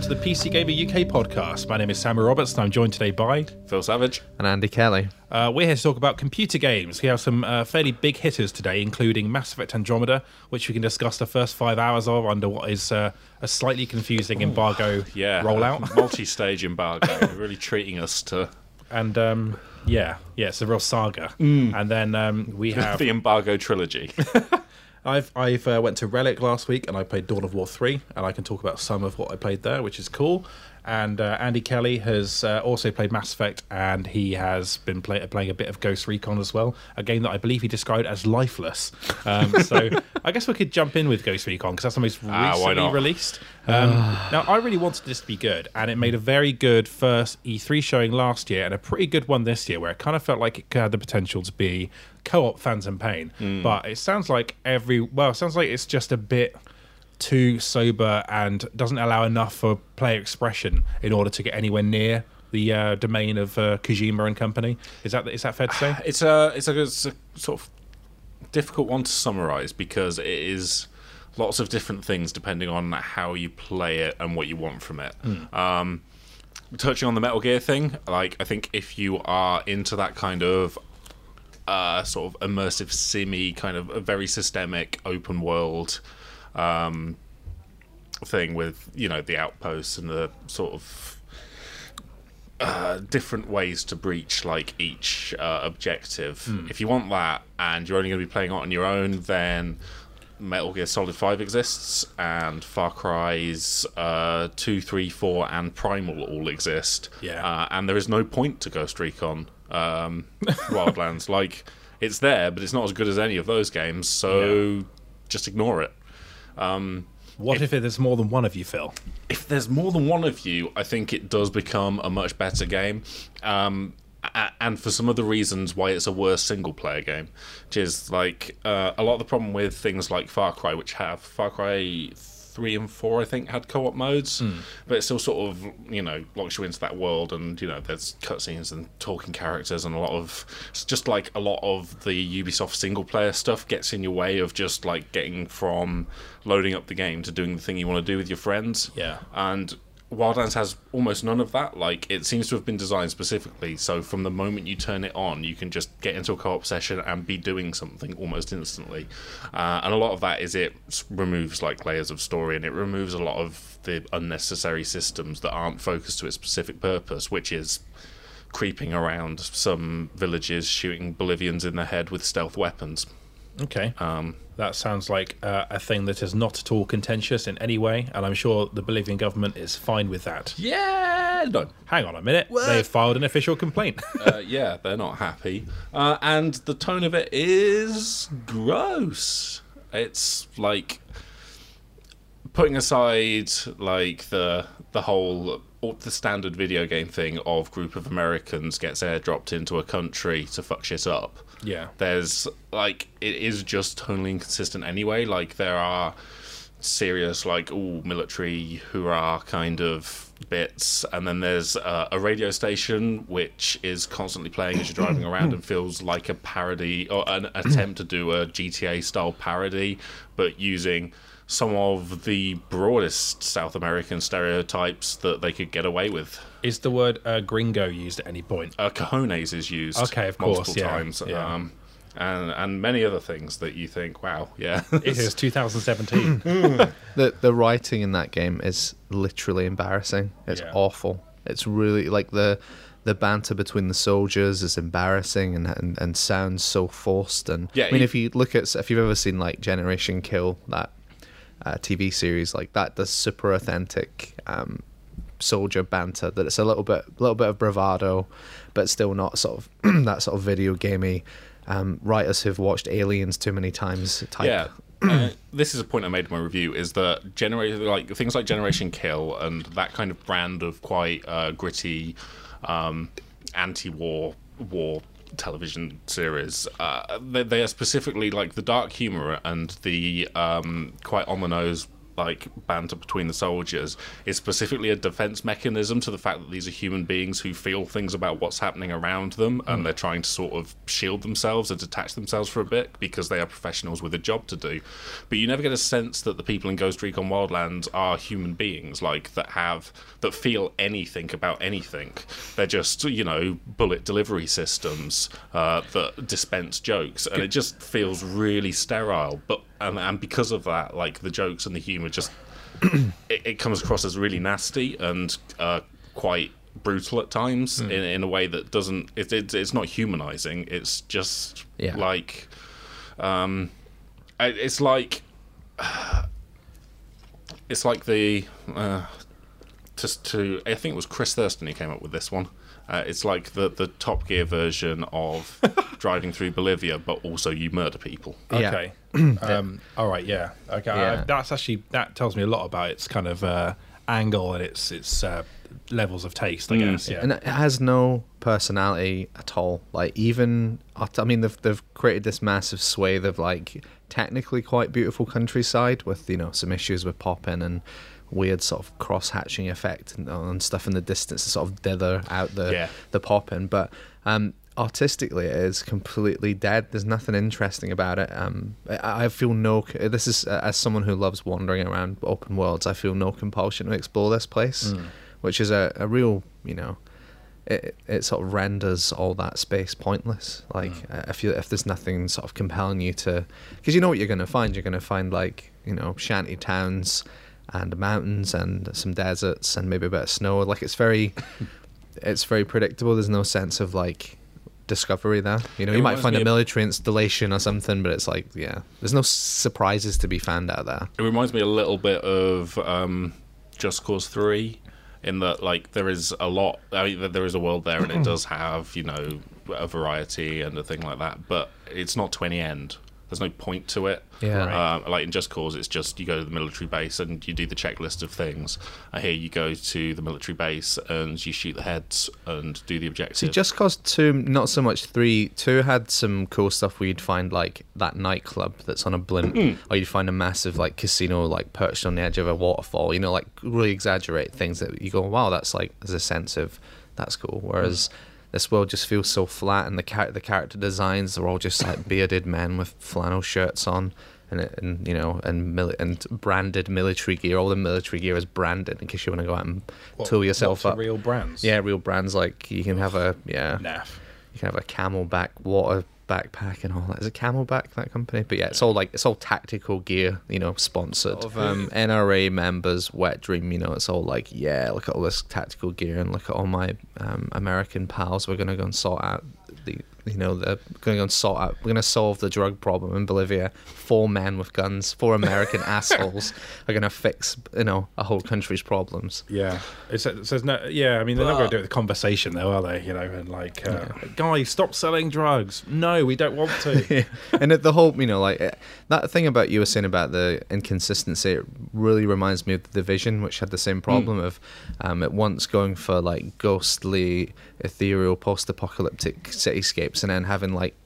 welcome to the PC Gamer UK podcast. My name is Samuel Roberts, and I'm joined today by Phil Savage. and Andy Kelly. Uh, we're here to talk about computer games. We have some uh, fairly big hitters today, including Mass Effect Andromeda, which we can discuss the first five hours of under what is uh, a slightly confusing embargo Yeah, rollout. multi-stage embargo, really treating us to and um, yeah, yeah, it's a real saga. And then um, we have the embargo trilogy. I've I've uh, went to Relic last week and I played Dawn of War three, and I can talk about some of what I played there, which is cool. And uh, Andy Kelly has uh, also played Mass Effect, and he has been play- playing a bit of Ghost Recon as well, a game that I believe he described as lifeless. Um, so I guess we could jump in with Ghost Recon because that's the most Ah, recently released. Um, now I really wanted this to be good, and it made a very good first E3 showing last year, and a pretty good one this year, where it kind of felt like it had the potential to be co-op Phantom Pain. Hmm. But it sounds like every well, it sounds like it's just a bit too sober and doesn't allow enough for player expression in order to get anywhere near the uh, domain of uh, Kojima and company. Is that is that fair to say? it's a it's a, it's a sort of difficult one to summarize because it is lots of different things depending on how you play it and what you want from it. Um, touching on the Metal Gear thing, like I think if you are into that kind of uh, sort of immersive simmy kind of a very systemic open world um, thing with you know the outposts and the sort of uh, different ways to breach like each uh, objective. If you want that and you're only going to be playing it on your own, then Metal Gear Solid 5 exists, and Far Cry's uh, 2, 3, 4, and Primal all exist. Yeah. Uh, and there is no point to Ghost Recon um, Wildlands. like, it's there, but it's not as good as any of those games, so just ignore it. What if, there's more than one of you, Phil? if there's more than one of you, I think it does become a much better game. Um, and for some of the reasons why it's a worse single player game, which is like uh, a lot of the problem with things like Far Cry, which have Far Cry 3 and 4, I think, had co op modes, hmm. but it still sort of, you know, locks you into that world. And, you know, there's cutscenes and talking characters, and a lot of it's just like a lot of the Ubisoft single player stuff gets in your way of just like getting from loading up the game to doing the thing you want to do with your friends. Yeah. And Wildlands has almost none of that. Like it seems to have been designed specifically so from the moment you turn it on, you can just get into a co-op session and be doing something almost instantly. Uh, and a lot of that is it removes like layers of story and it removes a lot of the unnecessary systems that aren't focused to its specific purpose, which is creeping around some villages, shooting Bolivians in the head with stealth weapons. Okay. Um, That sounds like uh, a thing that is not at all contentious in any way, and I'm sure the Bolivian government is fine with that. yeah, no, Hang on a minute. They've filed an official complaint. uh, yeah, they're not happy. Uh, and the tone of it is gross. It's like putting aside like the the whole the standard video game thing of group of Americans gets airdropped into a country to fuck shit up. Yeah. There's like it is just totally inconsistent anyway. Like there are serious like all military hoorah kind of bits, and then there's uh, a radio station which is constantly playing as you're driving around and feels like a parody or an attempt to do a GTA style parody, but using some of the broadest South American stereotypes that they could get away with. Is the word uh, gringo used at any point? Uh, cojones is used Okay, of multiple course, yeah, times. yeah. Um, and and many other things that you think, wow, yeah, It is 2017. The the writing in that game is literally embarrassing. It's Yeah. awful. It's really like the the banter between the soldiers is embarrassing and and, and sounds so forced. And Yeah, I mean, you- if you look at if you've ever seen like Generation Kill that uh, TV series, like that does super authentic um, soldier banter. That it's a little bit little bit of bravado, but still not sort of that sort of video gamey. Um, writers who've watched Aliens too many times type. yeah. uh, this is a point I made in my review: is that generation like things like Generation Kill and that kind of brand of quite uh, gritty, um, anti-war war television series. Uh, they, they are specifically like the dark humor and the um, quite on the nose like banter between the soldiers is specifically a defense mechanism to the fact that these are human beings who feel things about what's happening around them and they're trying to sort of shield themselves and detach themselves for a bit because they are professionals with a job to do. But you never get a sense that the people in Ghost Recon Wildlands are human beings like that have that feel anything about anything. They're just you know bullet delivery systems uh, that dispense jokes and it just feels really sterile. But and, and because of that like the jokes and the humor just it, it comes across as really nasty and uh, quite brutal at times in, in a way that doesn't it, it, it's not humanizing it's just Yeah. like um it's like it's like the uh, just to I think it was Chris Thursten who came up with this one. Uh, it's like the the Top Gear version of driving through Bolivia, but also you murder people. Yeah. Okay. um, all right. Yeah. Okay. Yeah. I, that's actually that tells me a lot about its kind of uh, angle and its its uh, levels of taste. I guess. Yeah. and it has no personality at all. Like even, I mean, they've they've created this massive swathe of like technically quite beautiful countryside with you know some issues with popping and weird sort of cross hatching effect and, and stuff in the distance to sort of dither out the Yeah. the popping, but um. Artistically, it is completely dead. There's nothing interesting about it. Um, I, I feel no. This is uh, as someone who loves wandering around open worlds. I feel no compulsion to explore this place, which is a, a real, you know, it, it sort of renders all that space pointless. Like uh, if you if there's nothing sort of compelling you to, because you know what you're going to find. You're going to find like you know shanty towns and mountains and some deserts and maybe a bit of snow. Like it's very, it's very predictable. There's no sense of like discovery there. You know, It you might find a military installation or something, but it's like yeah, there's no surprises to be found out there. It reminds me a little bit of um, Just Cause Three, in that like there is a lot. I mean, there is a world there, and it does have you know a variety and a thing like that, but it's not to any end. There's no point to it. Yeah. Um, like in Just Cause, it's just you go to the military base and you do the checklist of things. And here you go to the military base and you shoot the heads and do the objective. See, Just Cause 2, not so much 3. 2 had some cool stuff where you'd find, like, that nightclub that's on a blimp, or you'd find a massive, like, casino, like, perched on the edge of a waterfall. You know, like, really exaggerate things that you go, wow, that's, like, there's a sense of, that's cool. Whereas this world just feels so flat, and the, char- the character designs are all just, like, bearded men with flannel shirts on. And, and you know and mili- and branded military gear. All the military gear is branded in case you want to go out and What- tool yourself up. real brands. Yeah, real brands like you can have a yeah, Naff. you can have a CamelBak water backpack and all that. Is it CamelBak that company? But yeah, it's all like it's all tactical gear, you know, sponsored. Of um, NRA members, Wet Dream, you know, it's all like yeah, look at all this tactical gear and look at all my um, American pals. We're gonna go and sort out the. You know, they're going to go and sort out. We're going to solve the drug problem in Bolivia. Four men with guns, four American assholes are going to fix, you know, a whole country's problems. Yeah, it's, it says no. Yeah, I mean they're not going to do it with conversation though, are they? You know, and like, uh, guys, stop selling drugs. No, we don't want to. and it- the whole, you know, like eh, that thing about you were saying about the inconsistency, it really reminds me of the Division, which had the same problem of um, at once going for like ghostly, ethereal, post-apocalyptic cityscapes, and then having like c-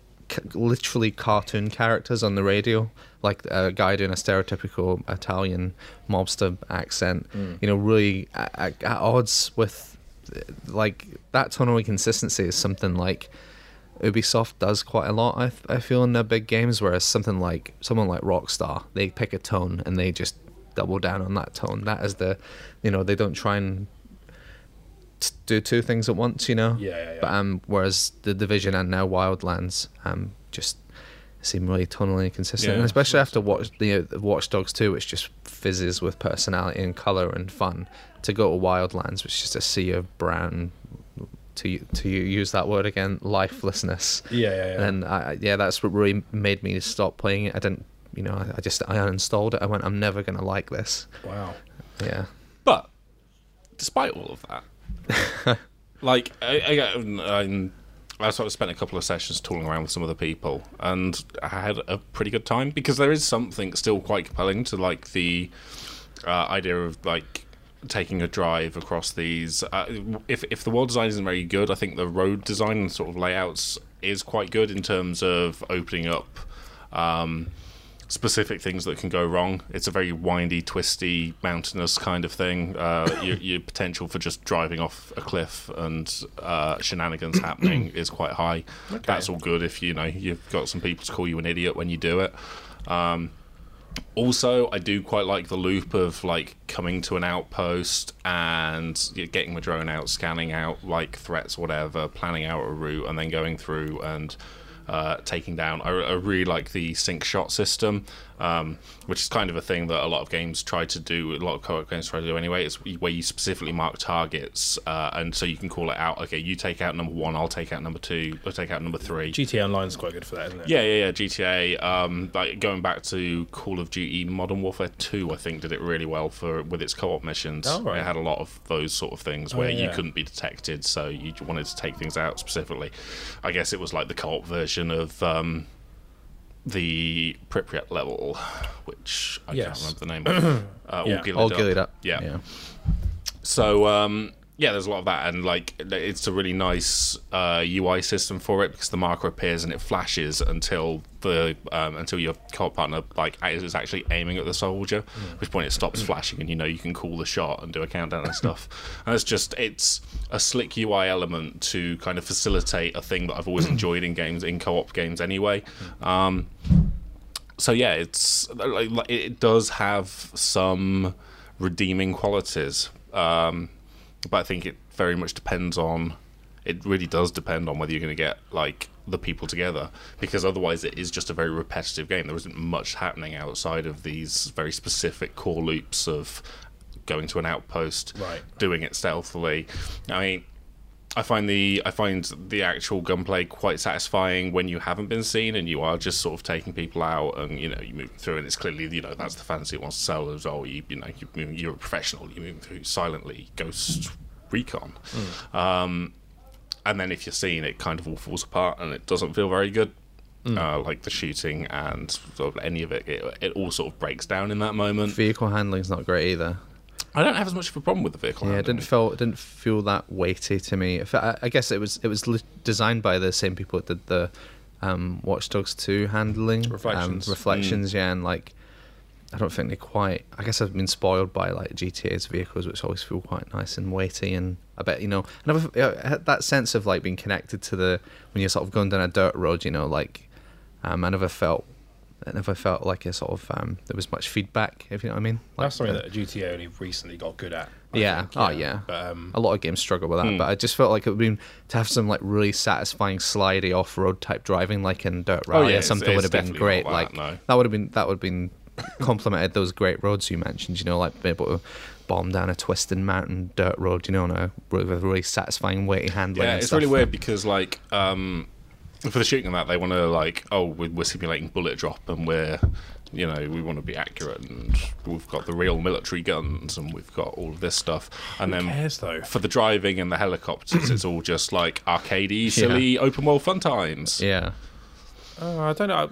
literally cartoon characters on the radio, like uh, a guy doing a stereotypical Italian mobster accent. Hmm. You know, really at, at, at odds with like that tonal inconsistency is something like Ubisoft does quite a lot. I, I feel in their big games, whereas something like someone like Rockstar, they pick a tone and they just double down on that tone. That is the, you know, they don't try and do two things at once. You know. Yeah, yeah, yeah. But um, whereas the Division and now Wildlands um just seem really tonally inconsistent, Yeah, and especially after watch the uh, Watch Dogs 2, which just fizzes with personality and color and fun. To go to Wildlands, which is just a sea of brown. To to use that word again, lifelessness. Yeah, yeah, yeah. And I, I- yeah, that's what really made me stop playing it. I didn't, you know, I, I just I uninstalled it. I went, I'm never gonna like this. wow. Yeah, But despite all of that, like I, I, I, I sort of spent a couple of sessions tooling around with some other people, and I had a pretty good time because there is something still quite compelling to like the uh, idea of like taking a drive across these. Uh, if if the world design isn't very good, I think the road design and sort of layouts is quite good in terms of opening up. Um, specific things that can go wrong. It's a very windy, twisty, mountainous kind of thing. Uh, your, your potential for just driving off a cliff and uh, shenanigans happening is quite high. That's all good if you know you've got some people to call you an idiot when you do it. Um, also, I do quite like the loop of like coming to an outpost and you know, getting the drone out, scanning out like threats, whatever, planning out a route, and then going through and uh, taking down. I, I really like the sync shot system, um, which is kind of a thing that a lot of games try to do. A lot of co-op games try to do anyway. It's where you specifically mark targets, uh, and so you can call it out. Okay, you take out number one, I'll take out number two, I'll take out number three. GTA Online's quite good for that, isn't it? Yeah, yeah, yeah. GTA. Um, like going back to Call of Duty Modern Warfare Two, I think did it really well for with its co-op missions. Oh, right. It had a lot of those sort of things where you yeah. couldn't be detected, so you wanted to take things out specifically. I guess it was like the co-op version of um, the Pripyat level, which I Yes. can't remember the name of. Uh, Yeah. All Ghillied All Up. ghillied up. Yeah. yeah. So um, yeah, there's a lot of that, and like it's a really nice uh, UI system for it because the marker appears and it flashes until the um, until your co-op partner like is actually aiming at the soldier, at which point it stops flashing and you know you can call the shot and do a countdown and stuff. And it's just it's a slick UI element to kind of facilitate a thing that I've always enjoyed in games in co-op games anyway. Um, so yeah, it's like, it does have some redeeming qualities, um, but I think it very much depends on. It really does depend on whether you're going to get like the people together, because otherwise it is just a very repetitive game. There isn't much happening outside of these very specific core loops of going to an outpost, Right. doing it stealthily. I mean, I find the I find the actual gunplay quite satisfying when you haven't been seen and you are just sort of taking people out and you know you move through and it's clearly you know that's the fantasy it wants to sell as well. you, you know you, you're a professional. You move through silently, ghost recon. Um, and then if you're seen, it kind of all falls apart and it doesn't feel very good. Uh, like the shooting and sort of any of it, it, it all sort of breaks down in that moment. Vehicle handling's not great either. I don't have as much of a problem with the vehicle. Yeah, it didn't feel it didn't feel that weighty to me. I, I guess it was it was designed by the same people that did the um, Watch Dogs two handling Reflections. Um, reflections, yeah, and like I don't think they quite. I guess I've been spoiled by like GTA's vehicles, which always feel quite nice and weighty, and I bet you know. I never I had that sense of like being connected to the when you're sort of going down a dirt road, you know, like um, I never felt. I never felt like a sort of um, there was much feedback, if you know what I mean. Like, That's something uh, that GTA only recently got good at. Yeah. think, Oh, yeah. But um, a lot of games struggle with that, but I just felt like it would be to have some like really satisfying slidey off road type driving, like in Dirt Rally Oh, yeah, or something, would have been great. not like that, no. that would have been that would have been complemented those great roads you mentioned. You know, like being able to bomb down a twisting mountain dirt road. You know, on a with a really satisfying weighty handling. Yeah, it's stuff. really weird because like um, for the shooting and that they want to like oh we're, we're simulating bullet drop and we're you know we want to be accurate and we've got the real military guns and we've got all of this stuff and then cares, though? for the driving and the helicopters it's all just like arcadey silly open world fun times Yeah. uh, I don't know.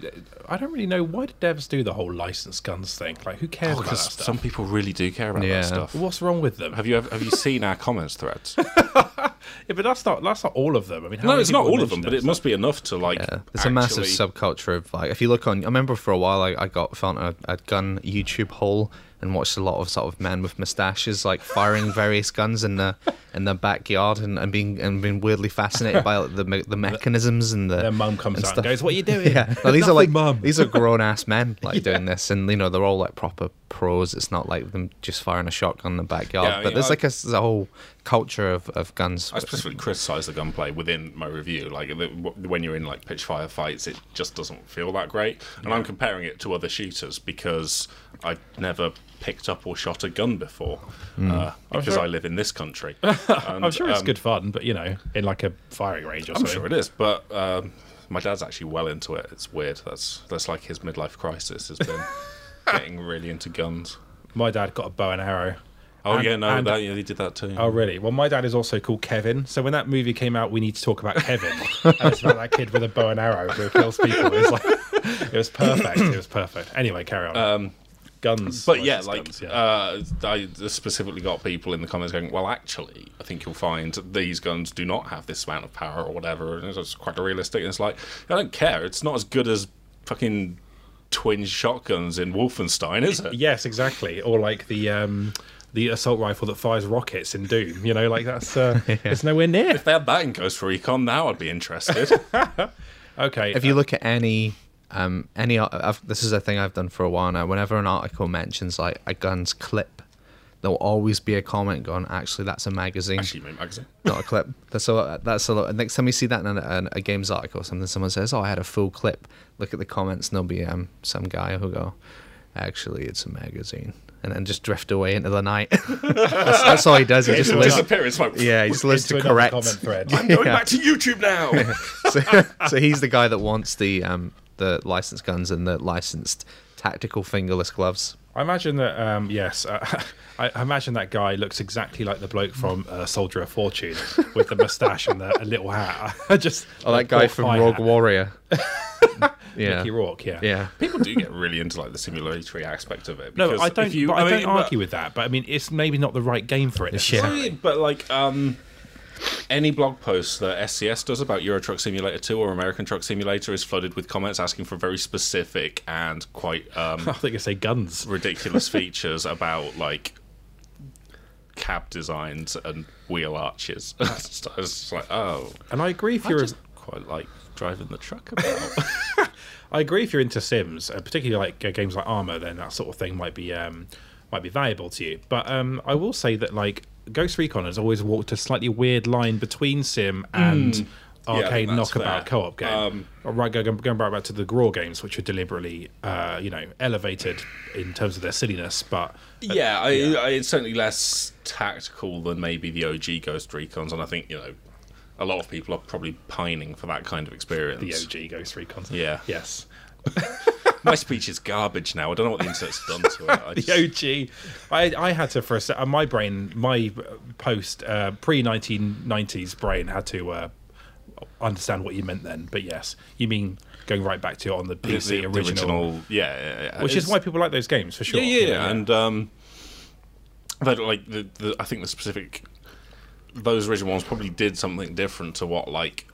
I, I don't really know why did devs do the whole licensed guns thing. Like, who cares about that because stuff? Oh, some people really do care about Yeah. that stuff What's wrong with them? have you ever, have you seen our comments threads Yeah, but that's not that's not all of them. I mean, how no it's not all of them but it must be enough to like Yeah, there's a massive subculture of like if you look on. I remember for a while I, I got found a, a gun YouTube hole and watched a lot of sort of men with mustaches like firing various guns in the in the backyard and, and being and being weirdly fascinated by like, the the mechanisms and the Their mum comes and out and goes, "What are you doing?" Yeah, well, these are like mum. these are grown ass men like doing this, and you know they're all like proper pros. It's not like them just firing a shotgun in the backyard. Yeah, but mean, there's I- like a, there's a whole culture of, of guns. I specifically criticise the gunplay within my review. Like the, when you're in like pitch fire fights, it just doesn't feel that great. And I'm comparing it to other shooters because I've never picked up or shot a gun before uh, because sure- I live in this country. I'm sure it's um, good fun, but you know, in like a firing range or I'm something. sure it is, but um, my dad's actually well into it. It's weird. That's that's like his midlife crisis has been getting really into guns. My dad got a bow and arrow. Oh And- yeah, no, and- that, yeah, he did that too. Oh, really? Well, my dad is also called Kevin. So when that movie came out, we need to talk about Kevin. and it's about that kid with a bow and arrow who kills people. It was like, it was perfect. It was perfect. Anyway, carry on. Um, guns. But yeah, like guns, yeah. Uh, I specifically got people in the comments going, "Well, actually, I think you'll find these guns do not have this amount of power or whatever." And it's quite realistic. And it's like I don't care. It's not as good as fucking twin shotguns in Wolfenstein, is it? Yes, exactly. Or like the um, the assault rifle that fires rockets in Doom. You know, like that's uh, it's nowhere near. If they had that in Ghost Recon, now I'd be interested. Okay, If you look at any, um, any, I've, this is a thing I've done for a while now. Whenever an article mentions like a gun's clip, there'll always be a comment going, "Actually, that's a magazine, Actually, you magazine. not a clip." That's a that's a lot. Next time you see that in a, a games article or something, someone says, "Oh, I had a full clip." Look at the comments, and there'll be um, some guy who'll go, "Actually, it's a magazine," and then just drift away into the night. that's, that's all he does. He just It'll lives. disappear. Like, Yeah, he just lives to correct. comment thread. I'm going Yeah. back to YouTube now. so, so he's the guy that wants the um the licensed guns and the licensed tactical fingerless gloves. I imagine that. Um, yes, uh, I I imagine that guy looks exactly like the bloke from uh, Soldier of Fortune with the mustache and the, a little hat. I just Oh, that guy from Rogue Warrior. yeah, Mickey Rourke. Yeah. yeah. People do get really into like the simulatory aspect of it. No, because I don't. if you- but I, mean, don't but- argue with that. But I mean, it's maybe not the right game for it. Yeah. But like, um, any blog post that SCS does about Euro Truck Simulator 2 or American Truck Simulator is flooded with comments asking for very specific and quite um, I think I say guns. ridiculous features about like cab designs and wheel arches. it's just like, oh, And I agree if I you're. just quite like driving the truck about. I agree if you're into Sims, uh, particularly like uh, games like Arma, then that sort of thing might be um, might be valuable to you. But um, I will say that like Ghost Recon has always walked a slightly weird line between Sim and Mm. Arcade that's knockabout fair. co-op game. Um, right, going, going back back to the GRAW games, which are deliberately uh, you know elevated in terms of their silliness, but yeah, I, I, it's certainly less tactical than maybe the OG Ghost Recons, and I think you know a lot of people are probably pining for that kind of experience. the OG Ghost Recon. Yeah. Yes. My speech is garbage now. I don't know what the internet's done to it. I just- the OG. I, I had to for a se- uh, my brain, my post uh, pre nineteen nineties brain had to uh, understand what you meant then. But yes, you mean going right back to it on the the, PC the- the original, yeah, yeah, yeah. which is why people like those games for sure. Yeah, yeah, yeah. and um, but like the, the, I think the specific those original ones probably did something different to what like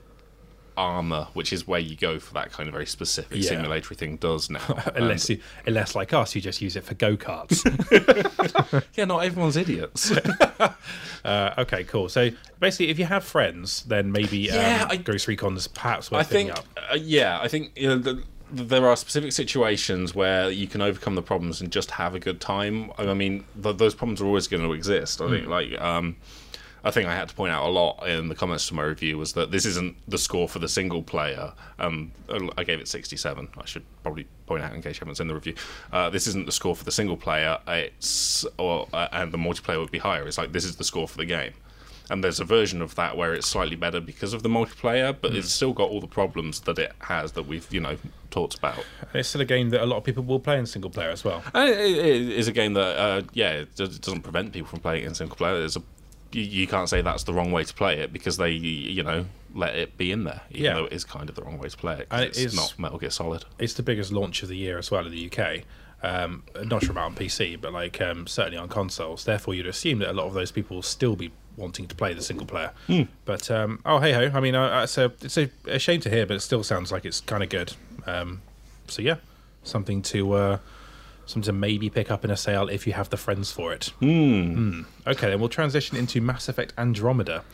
Arma, which is where you go for that kind of very specific Yeah. simulatory thing, does now. unless you, unless like us, you just use it for go karts. Yeah, not everyone's idiots. uh, okay, cool. So basically, if you have friends, then maybe Yeah, um, I- Ghost Recon's perhaps worth I think, up. uh, yeah, I think you know, the, there are specific situations where you can overcome the problems and just have a good time. I mean, th- those problems are always going to exist. I think, like, um, I think I had to point out a lot in the comments to my review was that this isn't the score for the single player. Um, I gave it 67. I should probably point out in case you haven't seen the review. Uh, this isn't the score for the single player. It's or uh, and the multiplayer would be higher. It's like this is the score for the game. And there's a version of that where it's slightly better because of the multiplayer, but it's still got all the problems that it has that we've, you know, talked about. And it's still a game that a lot of people will play in single player as well. And it, it is a game that, uh, yeah, it does- it doesn't prevent people from playing it in single player. There's a, you, you can't say that's the wrong way to play it because they, you know, let it be in there, even Yeah. though it is kind of the wrong way to play it. 'cause And it it's not Metal Gear Solid. it's the biggest launch of the year as well in the UK. Um, not sure about on PC, but like um, certainly on consoles. Therefore, you'd assume that a lot of those people will still be wanting to play the single player. But um, oh hey ho, I mean, uh, it's a it's a, a shame to hear, but it still sounds like it's kind of good. Um, so yeah, something to uh, something to maybe pick up in a sale if you have the friends for it. Hmm. Okay, then we'll transition into Mass Effect Andromeda,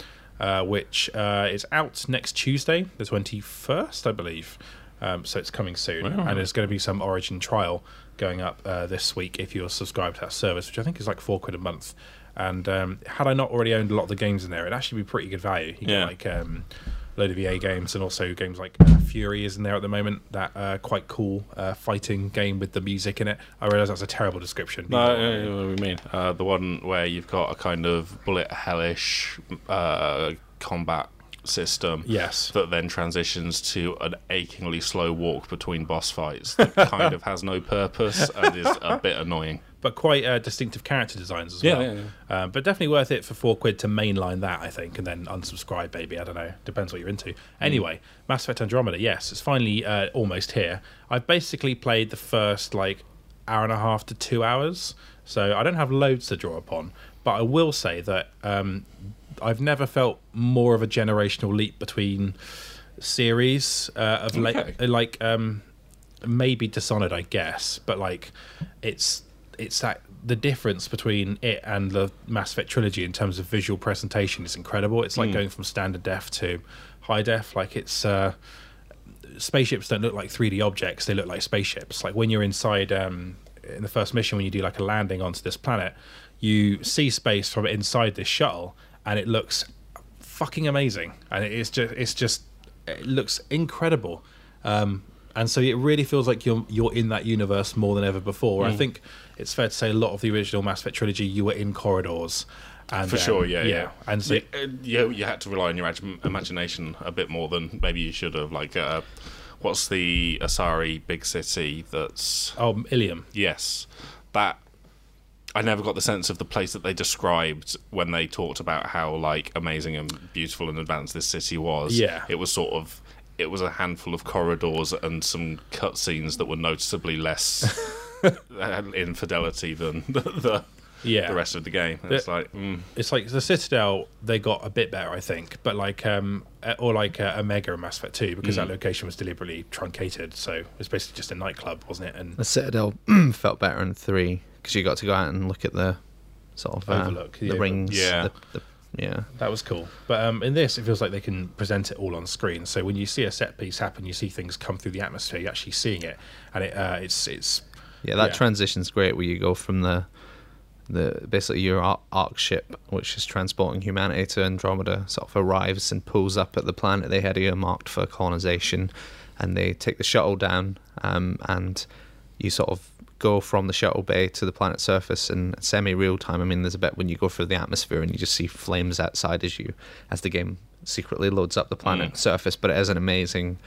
uh, which uh, is out next Tuesday, the 21st, I believe. Um, so it's coming soon. Wow. And there's going to be some Origin trial going up uh, this week if you're subscribed to that service, which I think is like four quid a month. And um, had I not already owned a lot of the games in there, it'd actually be pretty good value. You Yeah. get like um, load of EA games and also games like uh, Furi is in there at the moment. That uh, quite cool uh, fighting game with the music in it. I realise that's a terrible description. No, what do we mean? Uh, the one where you've got a kind of bullet hellish uh, combat system. Yes. That then transitions to an achingly slow walk between boss fights that kind of has no purpose and is a bit annoying. but quite uh, distinctive character designs as Yeah, well. yeah, Um, but definitely worth it for four quid to mainline that, I think, and then unsubscribe, maybe. I don't know. Depends what you're into. Anyway, Mass Effect Andromeda, yes, it's finally uh, almost here. I've basically played the first like hour and a half to two hours, so I don't have loads to draw upon. But I will say that um, I've never felt more of a generational leap between series uh, of Okay. like like um, maybe Dishonored, I guess, but like it's it's that the difference between it and the Mass Effect trilogy in terms of visual presentation is incredible. It's like going from standard def to high def. Like it's uh, spaceships don't look like 3D objects; they look like spaceships. Like when you're inside um, in the first mission, when you do like a landing onto this planet, you see space from inside this shuttle, and it looks fucking amazing. And it's just it's just it looks incredible. Um, and so it really feels like you're you're in that universe more than ever before. Mm. I think it's fair to say a lot of the original Mass Effect trilogy, you were in corridors. And, For um, sure, yeah, yeah. And so, You, uh, you, you had to rely on your imag- imagination a bit more than maybe you should have. Like, uh, what's the Asari big city that's. oh, Ilium. Yes. That. I never got the sense of the place that they described when they talked about how, like, amazing and beautiful and advanced this city was. Yeah. It was sort of. It was a handful of corridors and some cutscenes that were noticeably less uh, infidelity than the, the, Yeah. the rest of the game. It's like. Mm. it's like the Citadel. They got a bit better, I think, but like um uh, or like Omega in Mass Effect Two because Mm. that location was deliberately truncated. So it was basically just a nightclub, wasn't it? And The Citadel felt better in three because you got to go out and look at the sort of uh, Overlook, the rings. Yeah. the, the, yeah. that was cool. But um, in this, it feels like they can present it all on screen. So when you see a set piece happen, you see things come through the atmosphere. You're actually seeing it, and it uh, it's it's Yeah, that Yeah. transition's great where you go from the the basically your Ar- Ark ship, which is transporting humanity to Andromeda, sort of arrives and pulls up at the planet they had earmarked for colonization, and they take the shuttle down, um, and you sort of go from the shuttle bay to the planet's surface in semi real time. I mean, there's a bit when you go through the atmosphere and you just see flames outside as you as the game secretly loads up the planet Mm. surface, but it is an amazing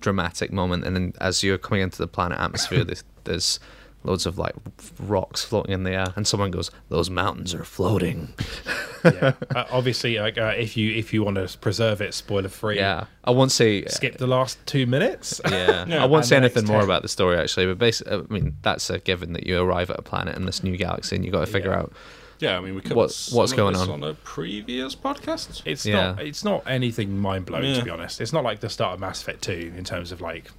dramatic moment and then as you're coming into the planet atmosphere there's, there's loads of like rocks floating in the air and someone goes those mountains are floating yeah. uh, obviously like uh, if you if you want to preserve it spoiler free. yeah i won't say Skip the last two minutes. yeah, Yeah. i won't say anything more about the story actually but basically i mean that's a given that you arrive at a planet in this new galaxy and you got to figure Yeah. out Yeah, I mean, we covered What- what's going on? on a previous podcast. It's Yeah. not. It's not anything mind blowing Yeah. to be honest. It's not like the start of Mass Effect Two in terms of like,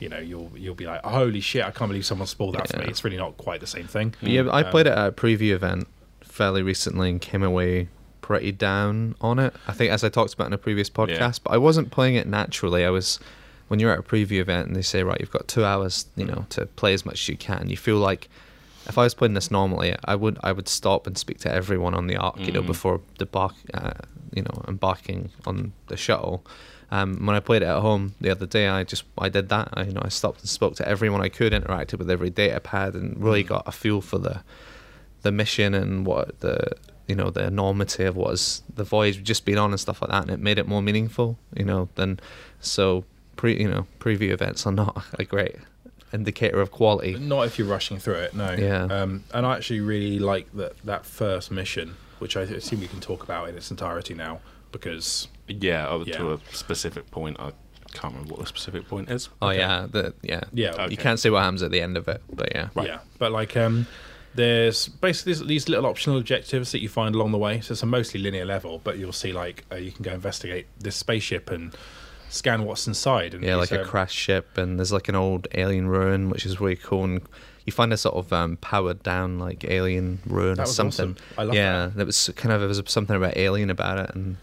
you know, you'll you'll be like, holy shit, I can't believe someone spoiled that for me. It's really not quite the same thing. Yeah, I Um, played it at a preview event fairly recently and came away pretty down on it. I think as I talked about in a previous podcast, but I wasn't playing it naturally. I was when you're at a preview event and they say, right, you've got two hours, you know, to play as much as you can. You feel like if I was playing this normally, I would I would stop and speak to everyone on the Ark, you know, Mm. before debark, uh, you know, embarking on the shuttle. Um, when I played it at home the other day, I just I did that. I, you know, I stopped and spoke to everyone I could, interacted with every data pad, and really got a feel for the the mission and what the you know the enormity of what the voyage we've just been on and stuff like that, and it made it more meaningful. You know, than so pre you know preview events are not a great indicator of quality. Not if you're rushing through it. No. Yeah. Um, and I actually really like that that first mission, which I assume we can talk about in its entirety now, because Yeah, up Yeah. to a specific point. I can't remember what the specific point is. Oh yeah, the yeah Yeah, Okay. You can't see what happens at the end of it, but yeah. Yeah, but like um, there's basically these, these little optional objectives that you find along the way. So it's a mostly linear level, but you'll see like uh, you can go investigate this spaceship and scan what's inside. And Yeah, these, like a um, crashed ship, and there's like an old alien ruin, which is really cool. And you find a sort of um, powered down like alien ruin That or was something. awesome. I love yeah, that. there was kind of there was something about alien about it, and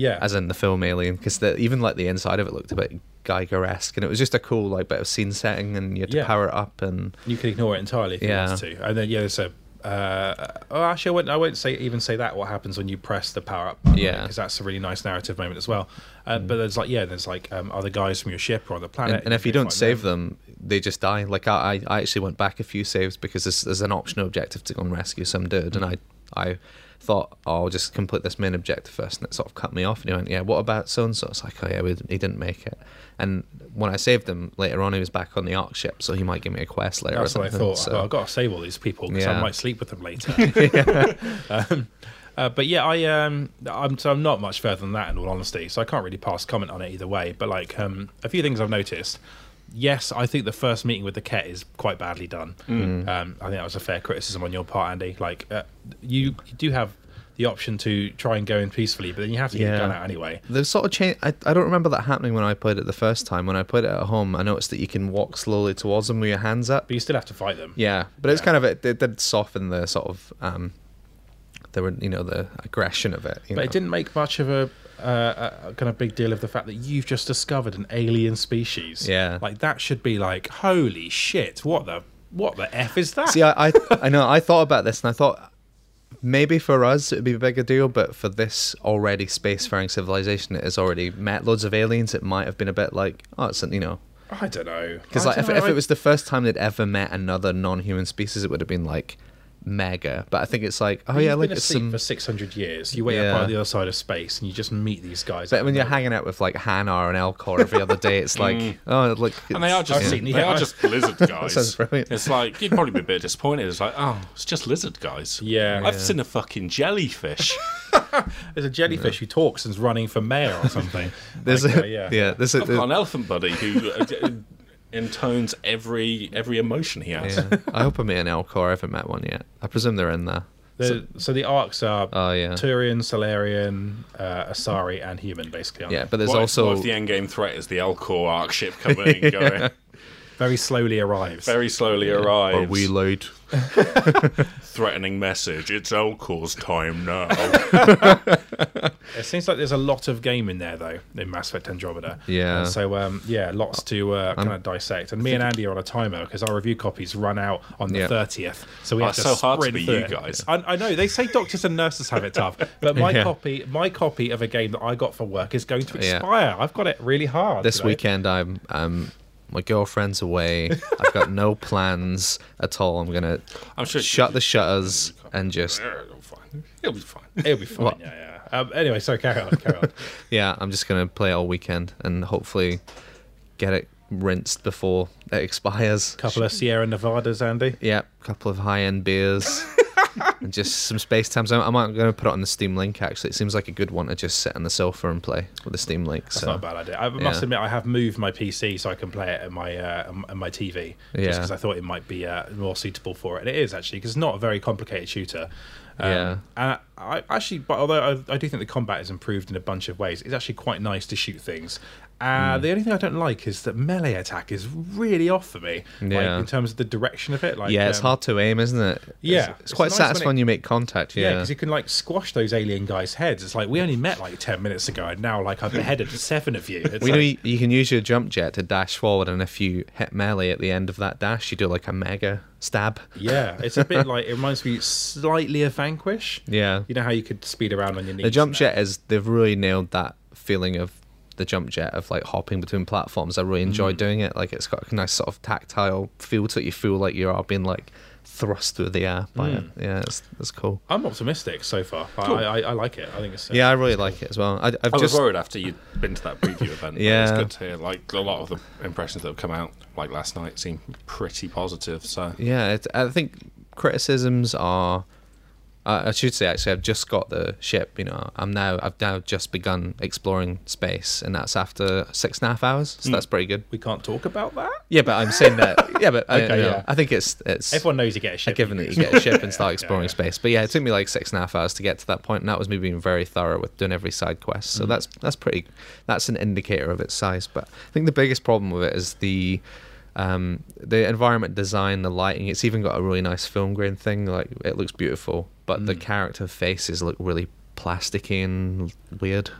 Yeah, as in the film Alien, because even like the inside of it looked a bit Giger-esque, and it was just a cool like bit of scene setting, and you had to Yeah. power it up, and you could ignore it entirely if Yeah. you wanted to. And then yeah, there's a. Uh, oh, actually, I won't, I won't say even say that. What happens when you press the power up? Button, Yeah. Mm. because that's a really nice narrative moment as well. Uh, But there's like yeah, there's like um, other guys from your ship or on the planet, and, and if you don't save them, they just die. Like I, I I actually went back a few saves because there's, there's an optional objective to go and rescue some dude, and I, I thought oh, I'll just complete this main objective first, and it sort of cut me off. And he went, yeah, what about so and so? It's like, oh yeah, we, he didn't make it. And when I saved him later on, he was back on the Ark ship, so he might give me a quest later. That's what I thought. so- Well, I've got to save all these people because I might sleep with them later. um, uh, but yeah, I um, I'm so I'm not much further than that in all honesty. So I can't really pass comment on it either way. But like um, a few things I've noticed. Yes, I think the first meeting with the Kett is quite badly done. Um, I think that was a fair criticism on your part, Andy. Like uh, you, you do have the option to try and go in peacefully, but then you have to get Yeah. your gun out anyway. They've sort of change, I, I don't remember that happening when I played it the first time. When I played it at home, I noticed that you can walk slowly towards them with your hands up. But you still have to fight them. Yeah, but it's kind of it, it did soften the sort of um, the were you know the aggression of it. You But know? it didn't make much of a, uh, a a kind of big deal of the fact that you've just discovered an alien species. Yeah. like that should be like, holy shit! What the what the f is that? See, I, I I know I thought about this and I thought maybe for us it would be a bigger deal, but for this already spacefaring civilization that has already met loads of aliens, it might have been a bit like oh, it's something, you know I don't know. because like if, know, if it was the first time they'd ever met another non-human species, it would have been like mega. But I think it's like oh You've yeah, been like it's some. for six hundred years. You wait up Yeah. on the other side of space, and you just meet these guys. But when you're hanging out with like Hanar and Elcor every other day, it's like oh look, And they are just I've they are just lizard guys. sounds brilliant. It's like you'd probably be a bit disappointed. It's like, oh, it's just lizard guys. Yeah. I've seen a fucking jellyfish. There's a jellyfish who talks and's running for mayor or something. There's Like, a, uh, yeah. yeah. there's a, I've got an elephant buddy who uh, d- intones every every emotion he has. yeah. I hope I meet an Elcor. I haven't met one yet. I presume they're in there. The, so the Arks are Oh yeah, Turian, Salarian, uh, Asari, and human, basically. aren't yeah. they? But there's What if- also what if the end game threat is the Elcor Ark ship coming and going? Very slowly arrives. Very slowly arrives. are we late? threatening message? It's Elcor's time now. It seems like there's a lot of game in there, though, in Mass Effect Andromeda. Yeah. And so, um, yeah, lots to uh, kind of dissect. And me and Andy are on a timer because our review copies run out on the Yeah. 30th. So we Oh, have to it's so hard to be through you it. guys. I, I know. They say doctors and nurses have it tough. But my Yeah. copy my copy of a game that I got for work is going to Yeah. expire. I've got it really hard. This today. weekend, I'm um, my girlfriend's away. I've got no plans at all. I'm gonna I'm sure shut the shutters and just It'll be fine. It'll be fine. It'll be fine. What? Yeah, yeah. Um, anyway, so carry on. Carry on. yeah. I'm just gonna play all weekend and hopefully get it rinsed before it expires. couple of Sierra Nevadas, Andy. Yeah, a couple of high end beers. and just some space times. I'm, I'm going to put it on the Steam Link. Actually, it seems like a good one to just sit on the sofa and play with the Steam Link. That's so not a bad idea. I must yeah. admit, I have moved my PC so I can play it at my uh, on my TV. Yeah. Just because I thought it might be uh, more suitable for it, and it is actually because it's not a very complicated shooter. Um, Yeah. And I, I actually, but although I, I do think the combat has improved in a bunch of ways, it's actually quite nice to shoot things. Uh, Hmm. The only thing I don't like is that melee attack is really off for me. Yeah. Like in terms of the direction of it. Like yeah, it's um, hard to aim, isn't it? Yeah, it's, it's it's quite nice when satisfying. it- you make contact. Yeah, Yeah, because you can like squash those alien guys' heads. It's like we only met like ten minutes ago, and now like I've beheaded seven of you. It's We know you, you can use your jump jet to dash forward, and if you hit melee at the end of that dash, you do like a mega stab. Yeah, it's a bit like it reminds me slightly of Vanquish. Yeah, You know how you could speed around on your knees. the jump jet is they've really nailed that feeling of the jump jet of like hopping between platforms. I really Mm. enjoy doing it. Like it's got a nice sort of tactile feel to it. You feel like you are being like thrust through the air by it. Mm. Yeah, it's, it's cool. I'm optimistic so far. I, Cool. I, I like it. I think it's uh, Yeah, I really like it as well. I, I've I was just worried after you'd been to that preview event. Yeah. it's good to hear. Like a lot of the impressions that have come out, like last night, seem pretty positive. So Yeah, it, I think criticisms are. Uh, I should say actually, I've just got the ship. You know, I'm now I've now just begun exploring space, and that's after six and a half hours. So Hmm. that's pretty good. we can't talk about that. Yeah, but I'm saying that. Yeah, but I, Okay, you know, yeah. I think it's it's Everyone knows you get a ship. given that you get a ship and start exploring yeah. space. But yeah, it took me like six and a half hours to get to that point, and that was me being very thorough with doing every side quest. Mm. So that's that's pretty. That's an indicator of its size. But I think the biggest problem with it is the. Um, the environment design, the lighting, it's even got a really nice film grain thing. Like it looks beautiful, but the Mm. character faces look really plasticky and weird.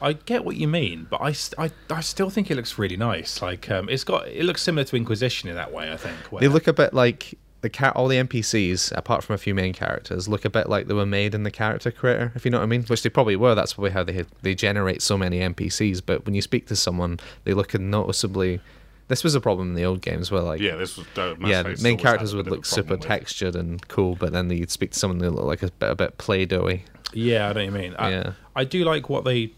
I get what you mean, but I, I, I still think it looks really nice. Like um, it's got it looks similar to Inquisition in that way. I think. They look a bit like the cat. All the NPCs, apart from a few main characters, look a bit like they were made in the character creator. If you know what I mean, which they probably were. That's probably how they they generate so many NPCs. But when you speak to someone, they look noticeably. This was a problem in the old games where like yeah, this was uh, Mass yeah, Effect's main characters would look super with- textured and cool, but then you'd speak to someone they look like a bit a bit play doughy. Yeah, I know what you mean. I, Yeah. I do like what they.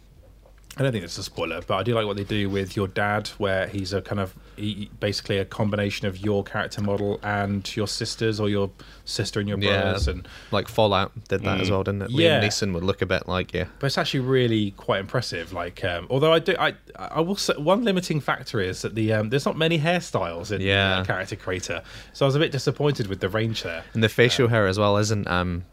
I don't think it's a spoiler, but I do like what they do with your dad, where he's a kind of he, basically a combination of your character model and your sisters, or your sister and your Yeah. brothers, and Like Fallout did that as Mm. well, didn't it? Yeah. Liam Neeson would look a bit like yeah. but it's actually really quite impressive. Like, um, although I do, I I will say one limiting factor is that the um, there's not many hairstyles in Yeah. the uh, character creator, so I was a bit disappointed with the range there. And the facial hair as well isn't um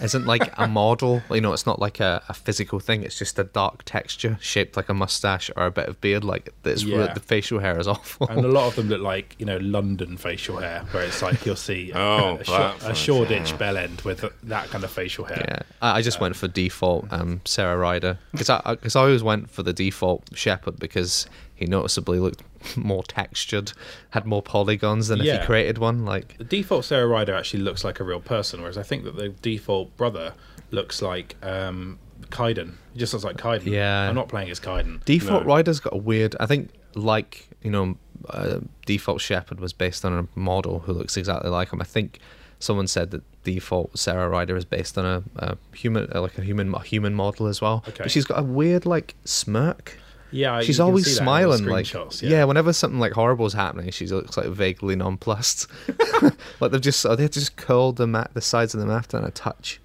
isn't like a model. You know, it's not like a, a physical thing. It's just a dark texture shaped like a mustache or a bit of beard. Like this, Yeah. the facial hair is awful. and a lot of them look like you know London facial hair, where it's like you'll see a, Oh, a, short, that- a Shoreditch bell end with that kind of facial hair. Yeah, I, I just went for default um, Sara Ryder because I because I, always went for the default Shepard because he noticeably looked more textured, had more polygons than if Yeah. he created one. Like The default Sara Ryder actually looks like a real person, whereas I think that the default brother looks like um, Kaidan. He just looks like Kaidan. Yeah. I'm not playing as Kaidan. default No. Ryder's got a weird. I think like you know, uh, default Shepard was based on a model who looks exactly like him. I think someone said that default Sara Ryder is based on a, a human, uh, like a human, a human model as well. Okay. But she's got a weird like smirk. Yeah, She's you can always see that in the smiling, like screenshots, yeah. Whenever something like horrible is happening, she looks like vaguely nonplussed. like they've just they just curled the mat, the sides of the map down a touch.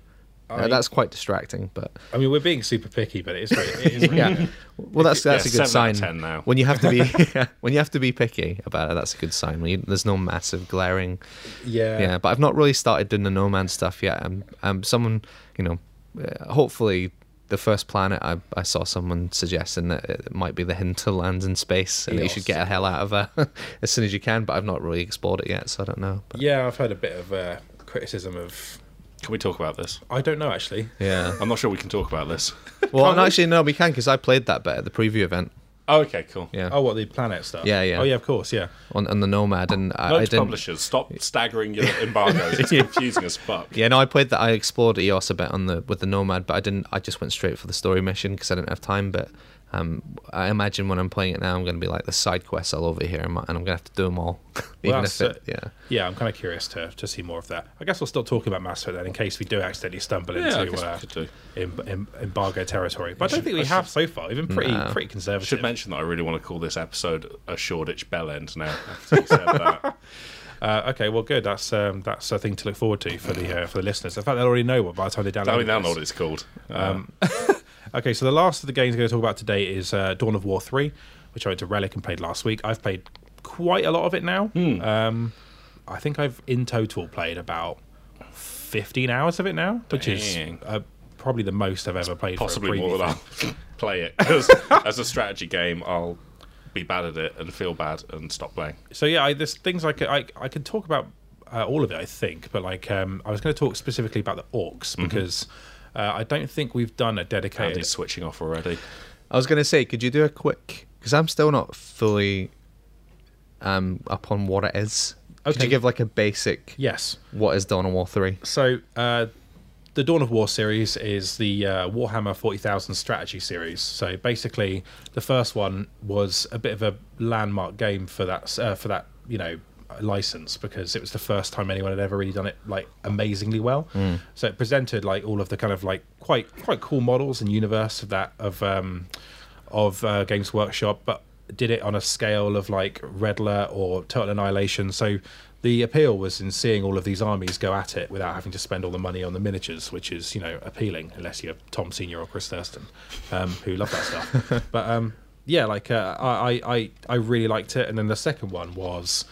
Uh, I- that's quite distracting, but I mean, we're being super picky, but it is. Really, it is really yeah. Well, that's that's Yeah, a good seven out sign. of 10 now. When you have to be when you have to be picky about it, that's a good sign. When you, there's no massive glaring. yeah. Yeah, but I've not really started doing the Nomad stuff yet. I'm, I'm someone, you know, uh, hopefully the first planet I, I saw someone suggesting that it might be the hinterlands in space and that you should get the hell out of there as soon as you can. But I've not really explored it yet, so I don't know. But, Yeah, I've heard a bit of uh, criticism of. Can we talk about this? I don't know actually. yeah. I'm not sure we can talk about this. Well, Can't actually, no, we can because I played that bit at the preview event. Oh, okay, cool. Yeah, Oh, what the planet stuff? Yeah, yeah. Oh, yeah, of course, yeah. on, on the Nomad, and I, I didn't. publishers, stop staggering your embargoes. It's confusing as fuck. Yeah, no, I played that. I explored EOS a bit on the with the Nomad, but I didn't. I just went straight for the story mission because I didn't have time. But um, I imagine when I'm playing it now, I'm going to be like the side quests all over here, and I'm going to have to do them all, even that's if it. it. Yeah. Yeah, I'm kind of curious to, to see more of that. I guess we'll still talk about Mass Effect then, in case we do accidentally stumble Yeah, into uh, em- em- embargo territory. But I don't think we have so far. We've pretty No. pretty I conservative. should mention that I really want to call this episode a Shoreditch Bell End now. After you said that. Uh, okay, well, good. That's um, that's a thing to look forward to for the uh, for the listeners. In fact, they already know what by the time they download. I mean, now this. know what it's called. Um, Okay, so the last of the games we're going to talk about today is uh, Dawn of War 3, which I went to Relic and played last week. I've played quite a lot of it now. Hmm. Um, I think I've in total played about 15 hours of it now, which Dang. is uh, probably the most I've ever played possibly more than. I'll play it. as a strategy game, I'll be bad at it and feel bad and stop playing. So yeah, I, there's things I could, I, I can talk about uh, all of it, I think, but like um, I was going to talk specifically about the orcs Mm-hmm. Uh, I don't think we've done a dedicated. Andy's switching off already. I was going to say, could you do a quick? Because I'm still not fully um up on what it is. Could Okay. you give like a basic? Yes. What is Dawn of War Three? So, uh, the Dawn of War series is the uh, Warhammer 40,000 strategy series. So, basically, the first one was a bit of a landmark game for that uh, for that you know license because it was the first time anyone had ever really done it like amazingly well. So it presented like all of the kind of like quite quite cool models and universe of that of um, of uh, Games Workshop, but did it on a scale of like Red Alert or Total Annihilation. So the appeal was in seeing all of these armies go at it without having to spend all the money on the miniatures, which is you know appealing unless you're Tom Senior or Chris Thursten, um, who love that stuff. but um, yeah, like uh, I, I I really liked it, and then the second one was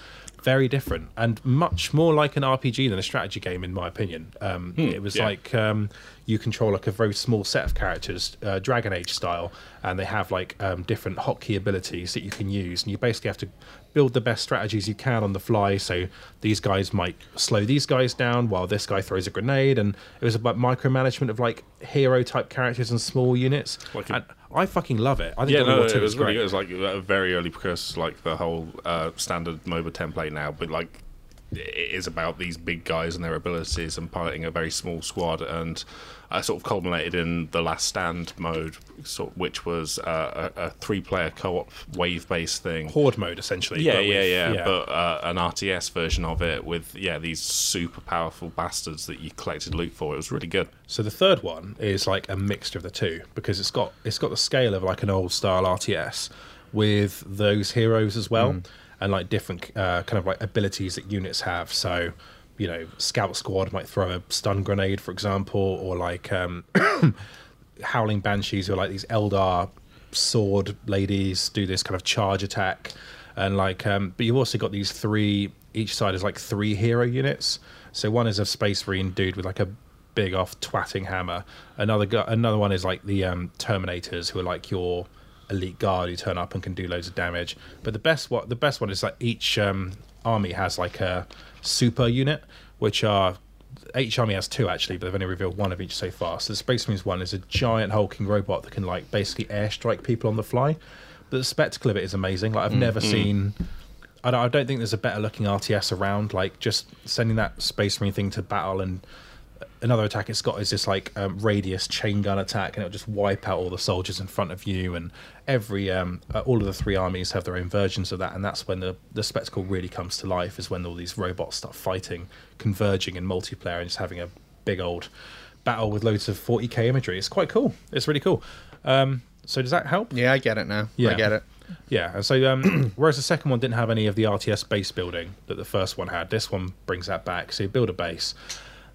very different and much more like an RPG than a strategy game, in my opinion. Um, it was yeah. like um, you control like a very small set of characters, uh, Dragon Age style, and they have like um, different hotkey abilities that you can use, and you basically have to build the best strategies you can on the fly. So these guys might slow these guys down while this guy throws a grenade, and it was about micromanagement of like hero type characters and small units. Like a- I fucking love it. I think Yeah, of no, War 2 it was really great. good. It was like a very early precursor, like the whole uh, standard MOBA template now, but like is about these big guys and their abilities and piloting a very small squad, and uh, sort of culminated in the Last Stand mode, sort which was uh, a, a three-player co-op wave-based thing. Horde mode essentially. Yeah, but yeah, with- yeah, But uh, an RTS version of it with yeah these super powerful bastards that you collected loot for. It was really good. So the third one is like a mixture of the two because it's got it's got the scale of like an old style RTS with those heroes as well and like different uh, kind of like abilities that units have. So you know, Scout Squad might throw a stun grenade, for example, or like um, Howling Banshees, who are like these Eldar sword ladies, do this kind of charge attack, and like, um, but you've also got these three. Each side is like three hero units. So one is a Space Marine dude with like a big off twatting hammer. Another gu- another one is like the um, Terminators, who are like your elite guard who turn up and can do loads of damage. But the best what the best one is like each um, army has like a super unit, which are each army has two actually, but they've only revealed one of each so far. So the Space Marines one is a giant hulking robot that can like basically airstrike people on the fly. But the spectacle of it is amazing. Like I've never seen. I don't, I don't think there's a better looking RTS around. Like just sending that Space Marine thing to battle and another attack it's got is this like um, radius chain gun attack and it'll just wipe out all the soldiers in front of you and every um, uh, all of the three armies have their own versions of that and that's when the, the spectacle really comes to life is when all these robots start fighting converging in multiplayer and just having a big old battle with loads of 40k imagery it's quite cool it's really cool um, so does that help Yeah, I get it now. Yeah. I get it. yeah, and so um, whereas the second one didn't have any of the RTS base building that the first one had, this one brings that back. So you build a base,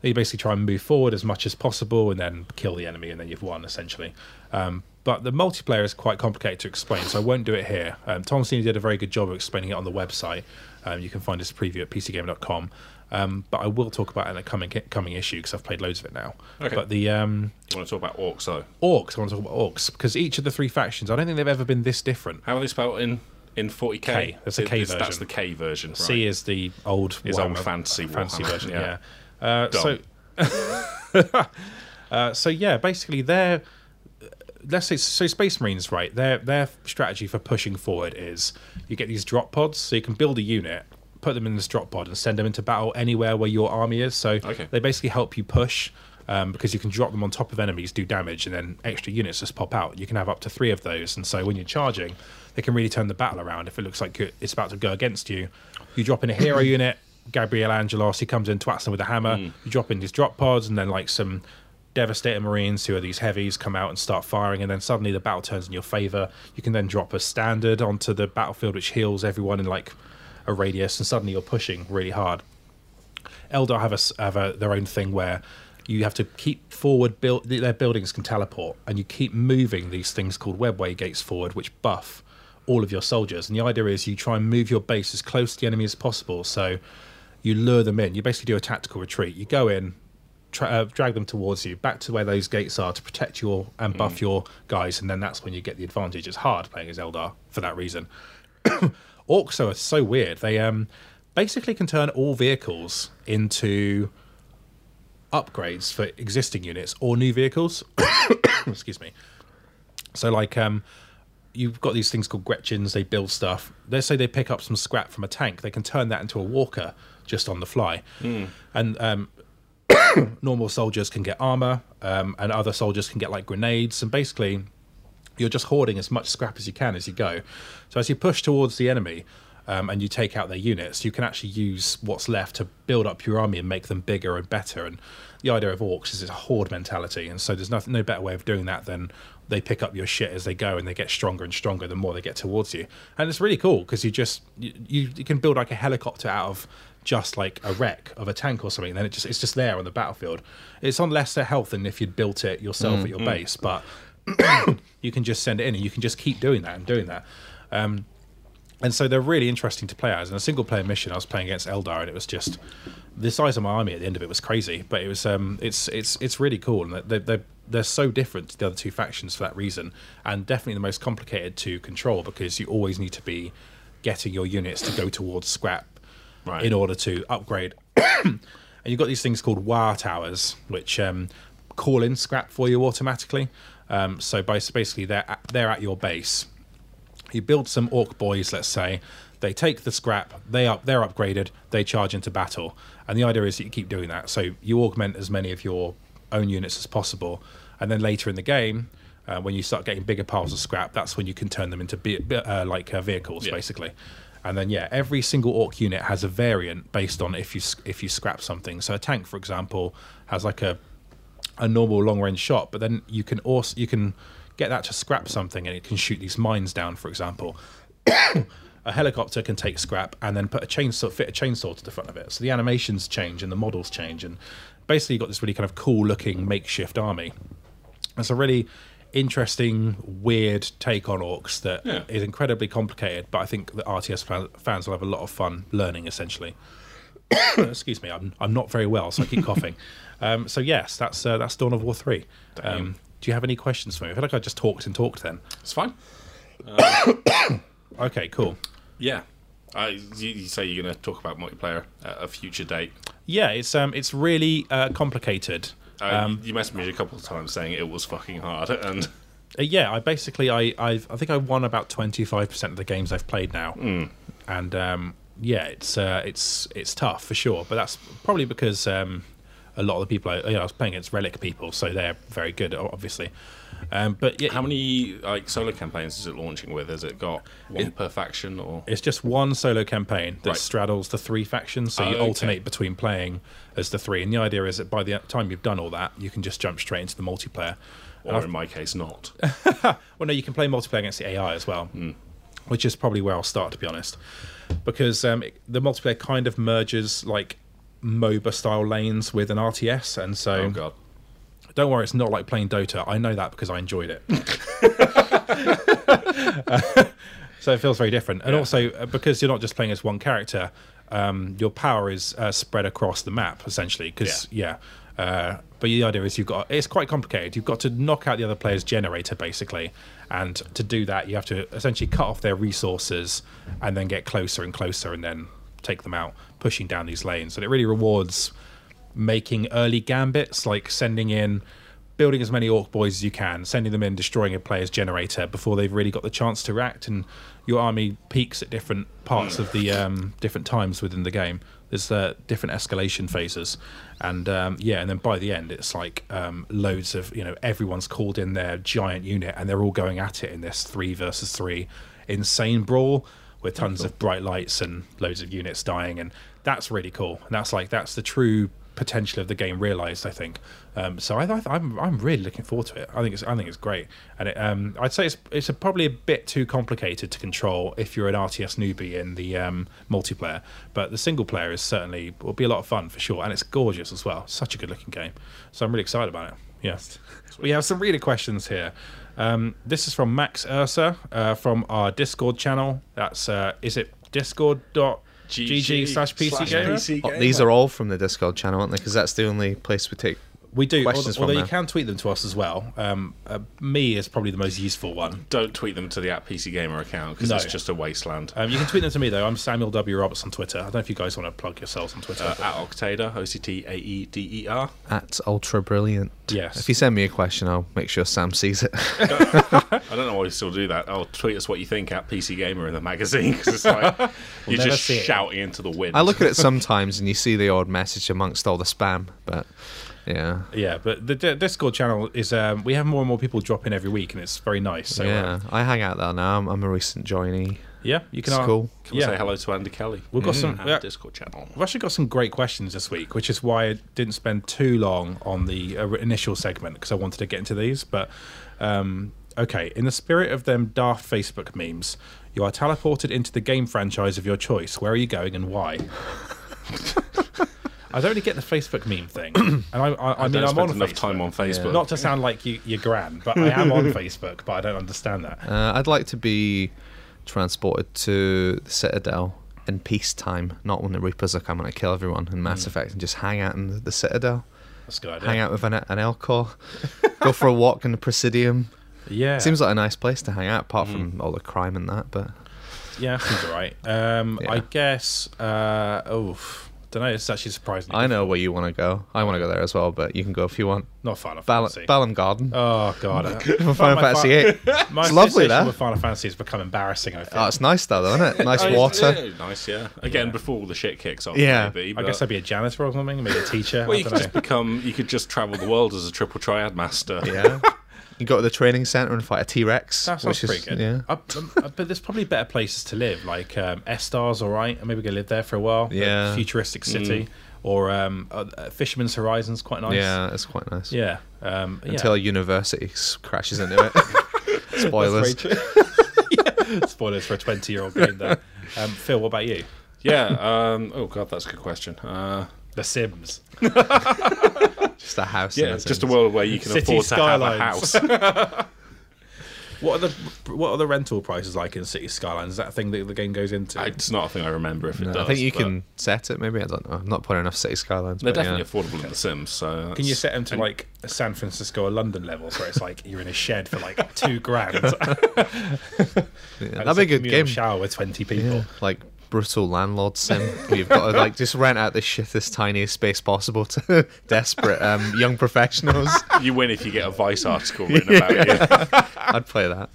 you basically try and move forward as much as possible, and then kill the enemy, and then you've won essentially. Um, but the multiplayer is quite complicated to explain, so I won't do it here. Um, Tom Senior did a very good job of explaining it on the website. Um, you can find his preview at pcgamer.com. Um, but I will talk about it in a coming coming issue because I've played loads of it now. Okay. But the um, You want to talk about orcs though? orcs, I want to talk about orcs because each of the three factions, I don't think they've ever been this different. How are they spelled in in 40k? K. That's a K It's- That's the K version. Right. C is the old Is old fantasy fantasy version. yeah. Yeah. Uh, so, uh, so yeah, basically they're let's say so Space Marines, right? Their their strategy for pushing forward is you get these drop pods, so you can build a unit, put them in this drop pod, and send them into battle anywhere where your army is. So Okay. they basically help you push. Um, because you can drop them on top of enemies, do damage, and then extra units just pop out. You can have up to three of those, and so when you're charging, they can really turn the battle around. If it looks like it's about to go against you, you drop in a hero unit. Gabriel Angelos, he comes in, twats them with a hammer. Mm. You drop in these drop pods, and then like some devastator marines who are these heavies come out and start firing and then suddenly the battle turns in your favor. You can then drop a standard onto the battlefield which heals everyone in like a radius and suddenly you're pushing really hard. Eldar have a, have a their own thing where you have to keep forward build their buildings can teleport and you keep moving these things called webway gates forward which buff all of your soldiers. And the idea is you try and move your base as close to the enemy as possible. So you lure them in. You basically do a tactical retreat. You go in tra- uh, drag them towards you back to where those gates are to protect your and buff your guys and then that's when you get the advantage. It's hard playing as eldar for that reason. Orcs are so weird. They um basically can turn all vehicles into upgrades for existing units or new vehicles. Excuse me. So like um you've got these things called Gretchins. They build stuff. Let's say they pick up some scrap from a tank. They can turn that into a walker just on the fly. And um, normal soldiers can get armor, um, and other soldiers can get like grenades. And basically, you're just hoarding as much scrap as you can as you go. So as you push towards the enemy. Um, and you take out their units, you can actually use what's left to build up your army and make them bigger and better. And the idea of orcs is it's a horde mentality, and so there's nothing, no better way of doing that than they pick up your shit as they go, and they get stronger and stronger the more they get towards you. And it's really cool because you just you, you, you can build like a helicopter out of just like a wreck of a tank or something. Then it just it's just there on the battlefield. It's on lesser health than if you'd built it yourself at your base, but you can just send it in, and you can just keep doing that and doing that. Um, and so they're really interesting to play as. In a single player mission, I was playing against Eldar, and it was just the size of my army at the end of it was crazy. But it was um, it's it's it's really cool, and they they they're so different to the other two factions for that reason, and definitely the most complicated to control because you always need to be getting your units to go towards scrap Right. in order to upgrade. and you've got these things called WAR towers, which um, call in scrap for you automatically. Um, so basically, they're at, they're at your base. You build some orc boys, let's say. They take the scrap. They up. They're upgraded. They charge into battle. And the idea is that you keep doing that. So you augment as many of your own units as possible. And then later in the game, uh, when you start getting bigger piles of scrap, that's when you can turn them into be- uh, like uh, vehicles, Yeah. basically. And then yeah, every single orc unit has a variant based on if you if you scrap something. So a tank, for example, has like a a normal long range shot, but then you can also you can get that to scrap something and it can shoot these mines down, for example. a helicopter can take scrap and then put a chainsaw fit a chainsaw to the front of it. So the animations change and the models change and basically you've got this really kind of cool looking makeshift army. It's a really interesting, weird take on orcs that is Yeah. incredibly complicated, but I think the RTS fans will have a lot of fun learning essentially. excuse me, I'm I'm not very well, so I keep coughing. Um, so yes, that's uh, that's Dawn of War three. Um, do you have any questions for me? I feel like I just talked and talked then. It's fine. Okay, cool. Yeah. Uh, you, you say you're going to talk about multiplayer at a future date. Yeah, it's um it's really uh, complicated. Uh, you- messaged me a couple of times saying it was fucking hard, and Uh, yeah, I basically I I've, I think I won about twenty five percent of the games I've played now, and um, yeah, it's uh, it's it's tough for sure. But that's probably because um, a lot of the people I, you know, I was playing against Relic people, so they're very good, obviously. Um, but yeah, how many like solo campaigns is it launching with? Has it got one per faction or? It's just one solo campaign that Right. straddles the three factions, so Oh, you okay. alternate between playing as the three. And the idea is that by the time you've done all that, you can just jump straight into the multiplayer. Or in my case, not. Well, no, you can play multiplayer against the AI as well, which is probably where I'll start, to be honest, because um, it- the multiplayer kind of merges like MOBA style lanes with an RTS, and so oh god. don't worry, it's not like playing Dota. I know that because I enjoyed it. so it feels very different. And Yeah. also, uh, because you're not just playing as one character, um, your power is uh, spread across the map, essentially. Because, yeah. Uh, but the idea is you've got it's quite complicated. You've got to knock out the other player's generator, basically. And to do that, you have to essentially cut off their resources and then get closer and closer and then take them out, pushing down these lanes. And it really rewards making early gambits, like sending in, building as many orc boys as you can, sending them in, destroying a player's generator before they've really got the chance to react, and your army peaks at different parts of the um, different times within the game. There's uh, different escalation phases, and um, yeah, and then by the end, it's like um, loads of you know everyone's called in their giant unit, and they're all going at it in this three versus three insane brawl with tons of bright lights and loads of units dying, and that's really cool. And that's like that's the true potential of the game realized. I think. Um, so I, I, I'm I'm really looking forward to it. I think it's I think it's great, and it, um, I'd say it's it's a, probably a bit too complicated to control if you're an RTS newbie in the um, multiplayer. But the single player is certainly will be a lot of fun for sure, and it's gorgeous as well. Such a good looking game. So I'm really excited about it. Yes. We have some reader questions here. Um, this is from Max Ursa uh, from our Discord channel. That's uh, is it discord.gg slash PC gamer? Oh, these are all from the Discord channel, aren't they? Because that's the only place we take. We do. questions although from you can tweet them to us as well. Um, uh, me is probably the most useful one. Don't tweet them to the at PC Gamer account because No. it's just a wasteland. Um, you can tweet them to me though. I'm Samuel W Roberts on Twitter. I don't know if you guys want to plug yourselves on Twitter. Uh, at Octaeder, O C T A E D E R. At Ultra Brilliant. Yes. If you send me a question, I'll make sure Sam sees it. I don't know why you still do that. I'll tweet us what you think at PC Gamer in the magazine because it's like you're just see it. shouting into the wind. I look at it sometimes and you see the odd message amongst all the spam, but yeah. yeah, but the D- Discord channel is um, we have more and more people drop in every week, and it's very nice. So yeah, um, I hang out there now. I'm, I'm a recent joinee. yeah, you can. It's uh, cool. Come yeah. say hello to Andy Kelly. We've got some- at yeah. Discord channel. We've actually got some great questions this week, which is why I didn't spend too long on the uh, initial segment because I wanted to get into these. But um, okay, in the spirit of them daft Facebook memes, you are teleported into the game franchise of your choice. Where are you going and why? I don't really get the Facebook meme thing, and I, I, I, I mean, don't I'm spend on enough Facebook. time on Facebook. Not to sound like you, you're grand, but I am on Facebook, but I don't understand that. Uh, I'd like to be transported to the Citadel in peacetime, not when the Reapers are coming to kill everyone in Mass Effect, and just hang out in the Citadel, That's a good idea. hang out with an, an Elcor, go for a walk in the Presidium. Yeah, Seems like a nice place to hang out, apart from all the crime and that. But yeah, seems alright. Um, I guess. Uh, oh, don't know. It's actually surprising. I know where you want to go. I want to go there as well, but you can go if you want. Not Final Bal- Fantasy. Balamb Garden. oh god, uh, Final my Fantasy 8. My It's lovely association there. with Final Fantasy has become embarrassing. I think. Oh, it's nice though, isn't it? Nice Oh, water. yeah, nice, yeah. Again, before all the shit kicks off. Yeah. maybe, I but- guess I'd be a janitor or something, maybe a teacher. Well, I you don't could know. just become. You could just travel the world as a triple triad master. Yeah. You go to the training center and fight a T Rex. That sounds which is, pretty good. Yeah. Uh, um, uh, but there's probably better places to live, like um, Esthar's all right, and maybe we could live there for a while. a Yeah. futuristic city, or um, uh, uh, Fisherman's Horizon's quite nice. Yeah, it's quite nice. yeah. Um, yeah. Until a university crashes into it. Spoilers. That's very true. Yeah. Spoilers for a 20 year old game there. Um, Phil, what about you? Yeah. Um, oh god, that's a good question. Uh, The Sims. Just a house. yeah, in just a world where you can City afford to have a skylines. house. What are the what are the rental prices like in City Skylines? Is that a thing that the game goes into? It's not a thing I remember if it No, does. I think you but can set it. Maybe I don't know. I'm not putting enough city skylines. They're but definitely yeah. affordable in The Sims. So Can you set them to and- like San Francisco or London levels, where it's like you're in a shed for like two grand? Yeah, that'd be a good game. Shower with twenty people. Yeah, like brutal landlord sim. You've got to like just rent out the shittest, tiniest space possible to desperate um, young professionals. you win if you get a Vice article written about you. I'd play that.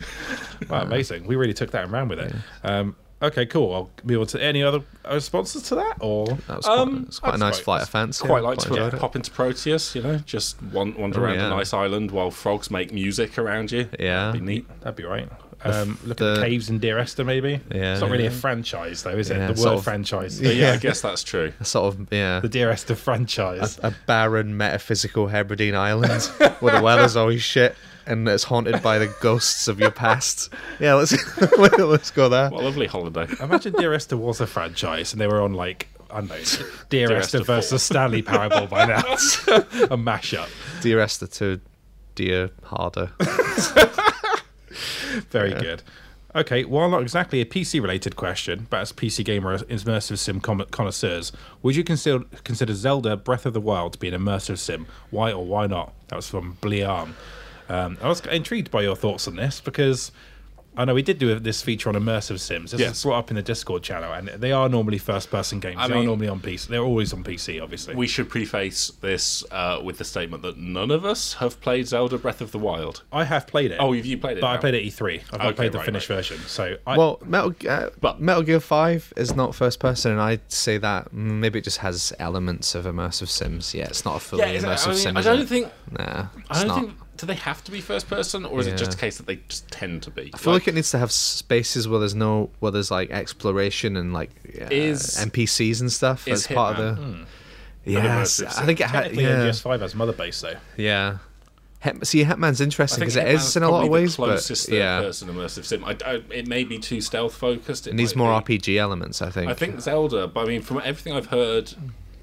Wow, amazing! We really took that and ran with it. Um, okay, cool. I'll move on to any other uh, responses to that, or That was quite, Um, it's quite a nice flight of fancy. Quite yeah, like to enjoyed it. pop into Proteus, you know, just wander Oh, around a nice island while frogs make music around you. Yeah. That'd be neat. that'd be right. Um, look at the- the caves in Dear Esther, maybe. Yeah. it's not really a franchise though, is it? Yeah, the sort word of- franchise. But yeah, Yeah. I guess that's true. A sort of yeah. The Dear Esther franchise. a barren metaphysical Hebridean island where the weather's always shit and it's haunted by the ghosts of your past. Yeah, let's let's go there. What a lovely holiday. Imagine Dear Esther was a franchise and they were on like I don't know, Dear, Dear Esther Esther versus Stanley Parable by now. a mashup. Dear Esther to Dear Harder. Very good. Okay, while not exactly a PC related question, but as PC gamer immersive sim connoisseurs, would you consider consider Zelda Breath of the Wild to be an immersive sim? Why or why not? That was from Bliarm. Um, I was intrigued by your thoughts on this because I know we did do this feature on immersive sims. This Yes. was brought up in the Discord channel, and they are normally first person games. I they are normally on PC. They're always on PC, obviously. We should preface this uh, with the statement that none of us have played Zelda Breath of the Wild. I have played it. Oh, have you played it? but I played it at E3. I've not Okay, played the right, finished right. version. So I, Well, Metal uh, But- Metal Gear Five is not first person, and I'd say that maybe it just has elements of immersive sims. Yeah, it's not a fully Yeah, immersive I, mean, sim. I don't it? think. Nah, it's I don't not. think. Do they have to be first person, or is it just a case that they just tend to be? I feel like, it needs to have spaces where there's no where there's like exploration and like uh, Is- NPCs and stuff. is That's part of Hitman- the. Yes, I think it had. Yeah, MGS5 has mother base though. yeah. Het- See, Hitman's interesting because it is in a lot of ways, the closest but yeah, person immersive sim. I, I, it may be too stealth focused. it needs more RPG elements. I think. I think Zelda, but I mean, from everything I've heard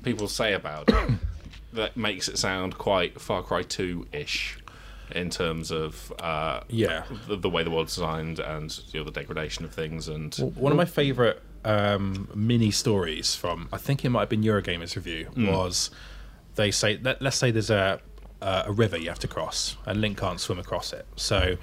people say about it, that makes it sound quite Far Cry 2 ish in terms of uh, Yeah. the, the way the world's designed and you know, the degradation of things. And One of my favourite um, mini stories from I think it might have been Eurogamer's review was they say let, let's say there's a a river you have to cross and Link can't swim across it. So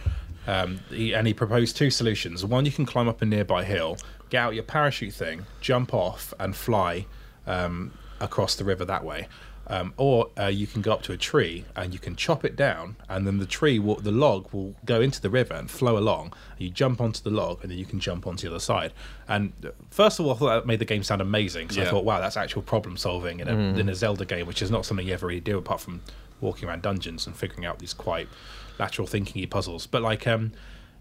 um, he, and he proposed two solutions. One, you can climb up a nearby hill, get out your parachute thing, jump off, and fly um, across the river that way. Um, or uh, you can go up to a tree and you can chop it down, and then the tree, will, the log, will go into the river and flow along. You jump onto the log, and then you can jump onto the other side. And uh, first of all, I thought that made the game sound amazing. So I thought, wow, that's actual problem solving in a, in a Zelda game, which is not something you ever really do apart from walking around dungeons and figuring out these quite lateral thinking puzzles. But like, um,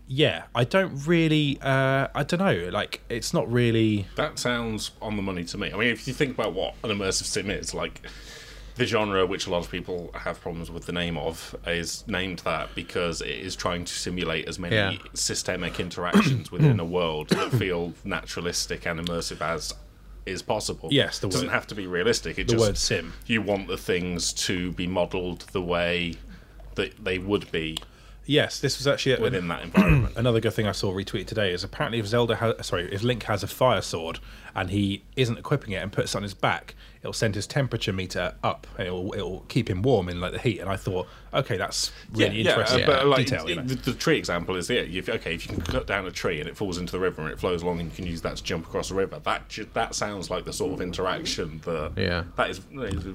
yeah, I don't really, uh, I don't know, like it's not really. that sounds on the money to me. I mean, if you think about what an immersive sim is, like the genre which a lot of people have problems with the name of is named that because it is trying to simulate as many Yeah. systemic interactions within a world that feel naturalistic and immersive as is possible. Yes, the it doesn't word- have to be realistic. It The just word sim. you want the things to be modelled the way that they would be Yes, this was actually within that environment. another good thing I saw retweeted today is apparently if Zelda has sorry if Link has a fire sword and he isn't equipping it and puts it on his back, it'll send his temperature meter up and it'll it'll keep him warm in like the heat. And I thought, okay, that's really interesting uh, but like detail. You know? the, the tree example is yeah. If, okay, if you can cut down a tree and it falls into the river and it flows along, and you can use that to jump across the river. That ju- that sounds like the sort of interaction that Yeah. that is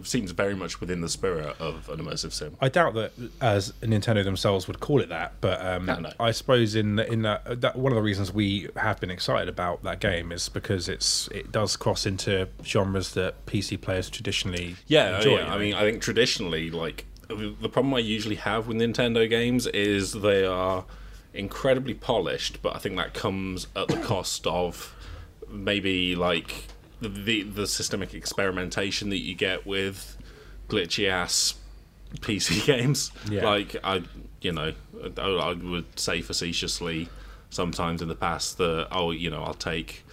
seems very much within the spirit of an immersive sim. I doubt that as Nintendo themselves would call it that, but um, No, no. I suppose in in that, that one of the reasons we have been excited about that game is because it's it does cross into genres that PC players traditionally Yeah, oh, enjoy. yeah. I mean, I think traditionally, like the problem I usually have with Nintendo games is they are incredibly polished, but I think that comes at the cost of maybe like the the, the systemic experimentation that you get with glitchy ass PC games. Yeah. Like I, you know, I, I would say facetiously sometimes in the past that oh, you know, I'll take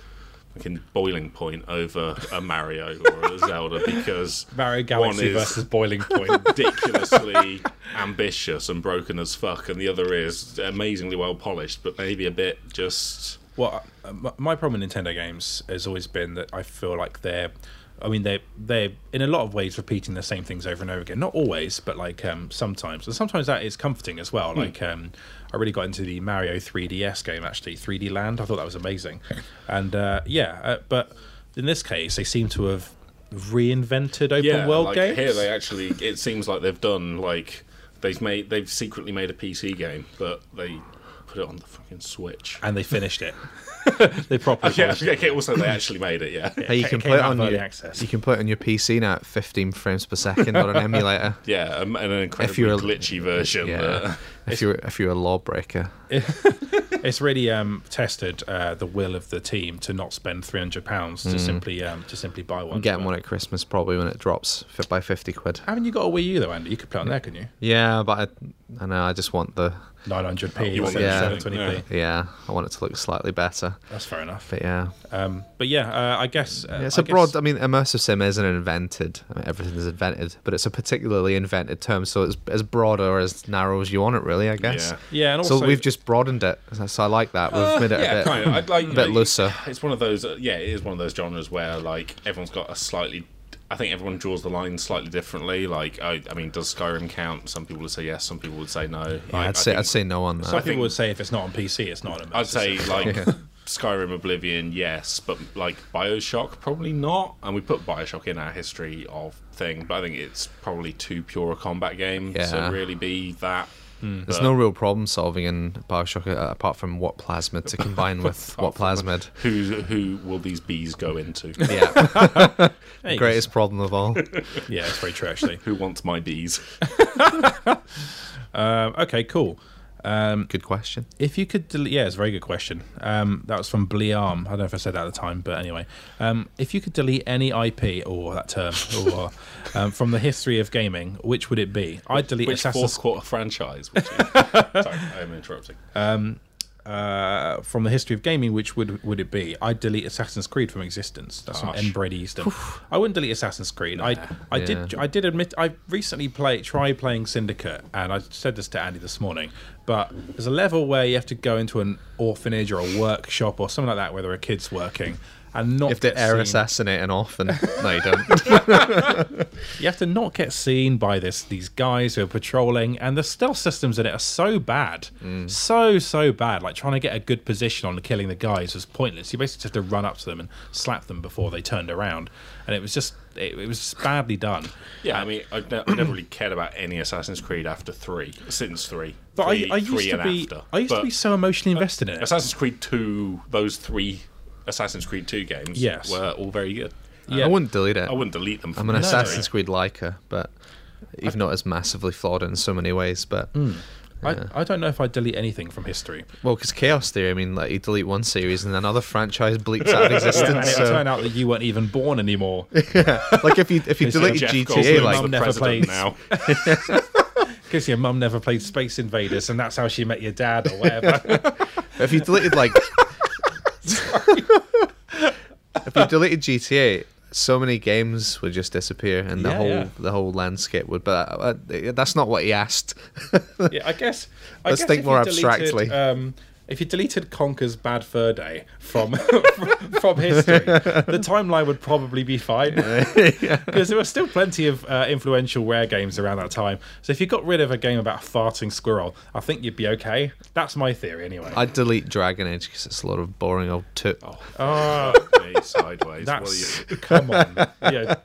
fucking boiling point over a Mario or a Zelda because Mario Galaxy one is versus Boiling Point. ridiculously ambitious and broken as fuck, and the other is amazingly well polished, but maybe a bit just. Well, uh, my problem with Nintendo games has always been that I feel like they're, I mean, they're they're in a lot of ways repeating the same things over and over again. Not always, but like um, sometimes, and sometimes that is comforting as well. Like um, I really got into the Mario 3DS game actually, 3D Land. I thought that was amazing, and uh, yeah, uh, but in this case, they seem to have reinvented open world like games. here they actually. It seems like they've done like they've made they've secretly made a PC game, but they put it on the fucking Switch. and they finished it. they properly Yeah, polished it. okay, also they actually made it. Yeah, Hey, you can came play it on your access. you can play it on your PC now at 15 frames per second on an emulator. yeah, um, and an incredibly you're a- glitchy version. Yeah, that- if you're if you're a lawbreaker, it's really um, tested uh, the will of the team to not spend three hundred pounds to simply um, to simply buy one. I'm getting one at Christmas probably when it drops by 50 quid. Haven't you got a Wii U though, Andy? You could play on there, can you? Yeah, but I, I know I just want the 900p You want instead the of thing, 720p. yeah I want it to look slightly better. That's fair enough. But yeah, Um, but yeah, uh, I guess uh, Yeah, it's a a broad. I mean, immersive sim isn't invented. I mean, everything is invented, but it's a particularly invented term. So it's as broad or as narrow as you want it, really. I guess. Yeah. Yeah, and also So we've just broadened it. So I like that. We've made it yeah, a bit, kind of. I'd like a bit looser. It's one of those. Uh, yeah, it is one of those genres where like everyone's got a slightly. I think everyone draws the line slightly differently. Like, I, I mean, does Skyrim count? Some people would say yes. Some people would say no. Yeah, I- I'd I say think- I'd say no on that. some think- people would say if it's not on PC, it's not an I'd say sim. like Skyrim, Oblivion, yes, but like Bioshock, probably not. And we put Bioshock in our history of thing, but I think it's probably too pure a combat game Yeah. to really be that. There's but- no real problem solving in Bioshock uh, apart from what plasmid to combine with what plasmid. Who who will these bees go into? Yeah, Hey, greatest problem of all. Yeah, it's very true actually. Who wants my bees? um, okay, cool. Um, Good question. If you could, delete, yeah, it's a very good question. Um, that was from Blearm. I don't know if I said that at the time, but anyway, um, if you could delete any IP or that term or um, from the history of gaming, which would it be? I'd delete Which Assassin's fourth quarter franchise? Would you? Sorry, I'm interrupting. Uh, from the history of gaming, which would would it be? I'd delete Assassin's Creed from existence. That's from Gosh. N. Brady Easton. I wouldn't delete Assassin's Creed. I I did I did admit I recently play tried playing Syndicate, and I said this to Andy this morning. But there's a level where you have to go into an orphanage or a workshop or something like that where there are kids working. And not You have to get air seen. assassinate an orphan. no, you don't. You have to not get seen by this these guys who are patrolling, and the stealth systems in it are so bad, mm. so so bad. Like trying to get a good position on killing the guys was pointless. You basically just have to run up to them and slap them before they turned around, and it was just it, it was badly done. Yeah, I mean, I've, ne- never really cared about any Assassin's Creed after three, since three. But three, I, I used to and be after. I used But to be so emotionally invested in it. Assassin's Creed two, those three Assassin's Creed two games Yes. were all very good. Yeah. I wouldn't delete it. I wouldn't delete them. I'm an the Assassin's Creed liker, but even though it's massively flawed in so many ways. But hmm. I, I don't know if I'd delete anything from history. well, because Chaos Theory, I mean, like you delete one series and another franchise bleeps out of and existence. it so, turned out that you weren't even born anymore. like if you if you It's deleted Jeff GTA, Goldblum's like the never president played. now. Because your mum never played Space Invaders, and that's how she met your dad, or whatever. if you deleted like if you deleted GTA, so many games would just disappear, and the Yeah, whole yeah. the whole landscape would. But uh, that's not what he asked. yeah, I guess. I Let's guess think more deleted, abstractly. Um, if you deleted Conker's Bad Fur Day from from history, the timeline would probably be fine because there were still plenty of uh, influential rare games around that time. So if you got rid of a game about a farting squirrel, I think you'd be okay. That's my theory, anyway. I'd delete Dragon Age because it's a lot of boring old toot. Oh, Me sideways. What are That's you? come on. Yeah,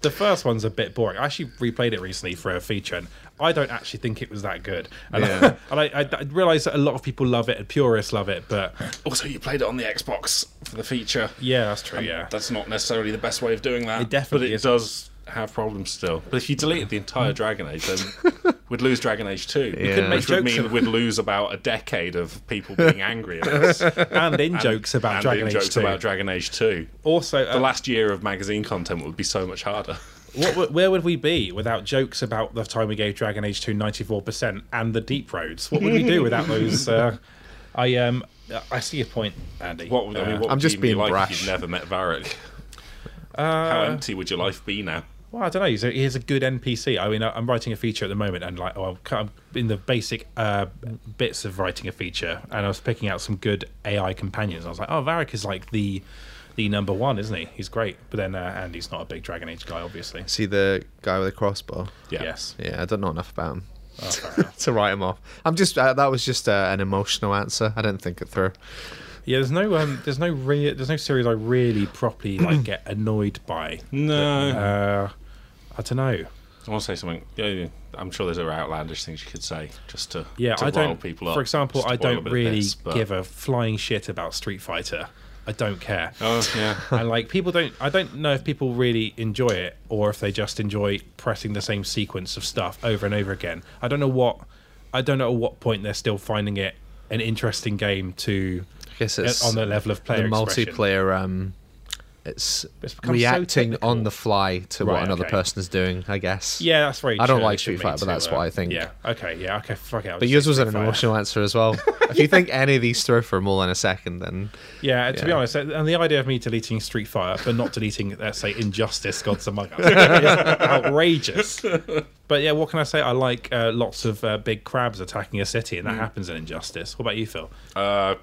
the first one's a bit boring. I actually replayed it recently for a feature, and I don't actually think it was that good. And, Yeah. and I, I, I realise that a lot of people love it and purists love it, but Also, you played it on the Xbox for the feature. yeah, that's true. Yeah, That's not necessarily the best way of doing that. It definitely but it isn't. does have problems still. But if you deleted the entire Dragon Age, then we'd lose Dragon Age 2. You couldn't make which would jokes mean we'd lose about a decade of people being angry at us. and in jokes about and Dragon in Age jokes 2. about Dragon Age 2. also, uh, The last year of magazine content would be so much harder. What, where would we be without jokes about the time we gave Dragon Age 2 94% and the deep roads? What would we do without those? Uh, I um I see your point, Andy. What, I mean, Uh, what I'm just you be being like brash. if you'd never met Varric? How uh, empty would your life be now? Well, I don't know. He's a, he's a good NPC. I mean, I- I'm writing a feature at the moment, and like, well, I'm in the basic uh, bits of writing a feature, and I was picking out some good AI companions. I was like, oh, Varric is like the the number one, isn't he? He's great. But then uh, Andy's not a big Dragon Age guy, obviously. See the guy with the crossbow. Yeah. Yes. Yeah, I don't know enough about him Oh, to write him off. I'm just uh, that was just uh, an emotional answer. I didn't think it through. Yeah, there's no um, there's no re- there's no series I really properly like get annoyed by. No. Uh, I don't know. I want to say something. Yeah, yeah, I'm sure there's other outlandish things you could say just to Yeah, to I don't. people up. For example, I don't really piss, but- give a flying shit about Street Fighter. I don't care. Oh yeah. and like people don't i don't know if people really enjoy it or if they just enjoy pressing the same sequence of stuff over and over again i don't know what i don't know at what point they're still finding it an interesting game to I guess it's on the level of the player expression. multiplayer. Um, it's, It's become so reacting on the fly to what another okay. person is doing. I guess. yeah that's very I don't true. like Street Fighter, but that's to, what uh, I think. yeah okay yeah okay fuck it But yours was an Street Fighter. emotional answer as well. if you think any of these throw for more than a second, then yeah to be honest and the idea of me deleting street fighter but not deleting let's say injustice gods among us is outrageous but yeah what can i say i like uh, lots of uh, big crabs attacking a city and that happens in injustice what about you phil Uh,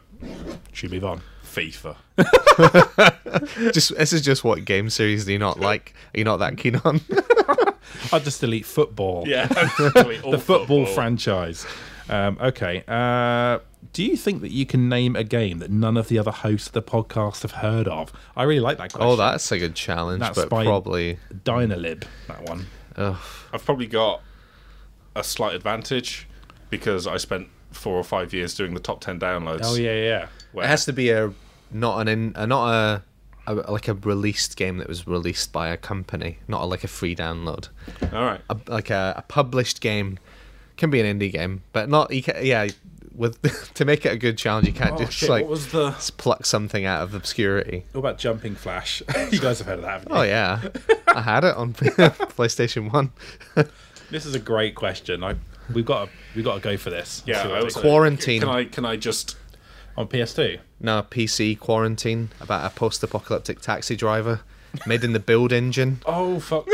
should we move on FIFA. just this is just what game series do you not like? Are you not that keen on? I'll just delete football. Yeah. the football, franchise. Um, okay. Uh, do you think that you can name a game that none of the other hosts of the podcast have heard of? I really like that question. oh, that's a good challenge, That's but by- probably. Dynalib. That one. Ugh. I've probably got a slight advantage because I spent four or five years doing the top ten downloads. Oh yeah, yeah. where- It has to be a not an in, uh, not a, a like a released game that was released by a company, not a, like a free download. All right. A, like a, a published game can be an indie game, but not. You can, yeah, with to make it a good challenge, you can't Oh, just shit, like what was the? just pluck something out of obscurity. What about Jumping Flash? you guys have heard of that, haven't you? Oh yeah, I had it on PlayStation One. This is a great question. I we've got to we've got to go for this. Yeah, See what I was. Quarantine. Can I? Can I just? On PS2. No, PC Quarantine about a post-apocalyptic taxi driver made in the build engine Oh fuck!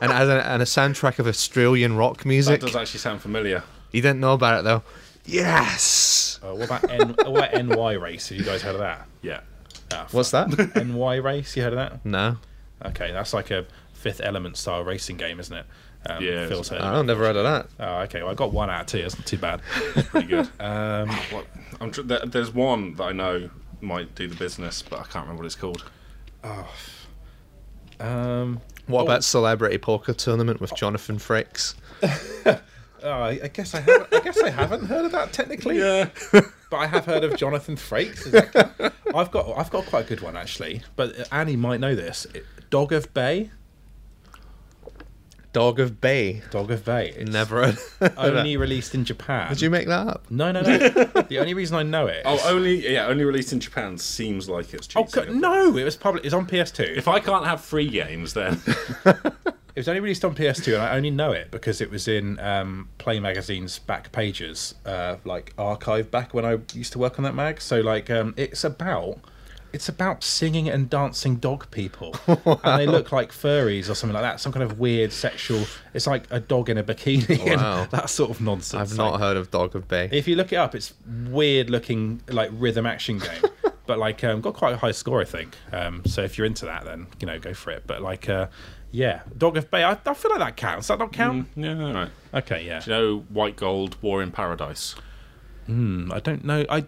and as a, and a soundtrack of Australian rock music. that does actually sound familiar. You didn't know about it though. Yes. Uh, what about N, what about NY Race? Have you guys heard of that? Yeah. Ah, What's that? NY Race? You heard of that? no, Okay, that's like a Fifth Element style racing game, isn't it? Um, Yeah, Phil's heard of I've never heard of that. Oh, okay. Well, I got one out of two. That's not too bad. Pretty good. Um, what? I'm tr- there, there's one that I know might do the business, but I can't remember what it's called. um, What Oh. about Celebrity Poker Tournament with Jonathan Frakes? oh, I, I guess I haven't. I guess I haven't heard of that technically. Yeah. but I have heard of Jonathan Frakes. Is that- I've got I've got quite a good one actually. But Annie might know this. Dog of Bay. Dog of Bay. Dog of Bay. It's Never. Only released in Japan. Did you make that up? No, no, no. the only reason I know it. Oh, is- only yeah, only released in Japan seems like it's Oh, cheating. go- no! It was public. It's on PS2. If I can't have free games, then It was only released on PS2, and I only know it because it was in um, Play Magazine's back pages, uh, like archive back when I used to work on that mag. So, like, um, it's about it's about singing and dancing dog people, and they look like furries or something like that. Some kind of weird sexual. It's like a dog in a bikini Wow. and that sort of nonsense. I've Like, not heard of Dog of Bay. If you look it up, it's weird looking like rhythm action game, but like um, got quite a high score, I think. Um, so if you're into that, then you know go for it. But like, uh, yeah, Dog of Bay, I, I feel like that counts. Does that not count? yeah, all right. Okay, yeah. Do you know White Gold War in Paradise? Hmm, I don't know. I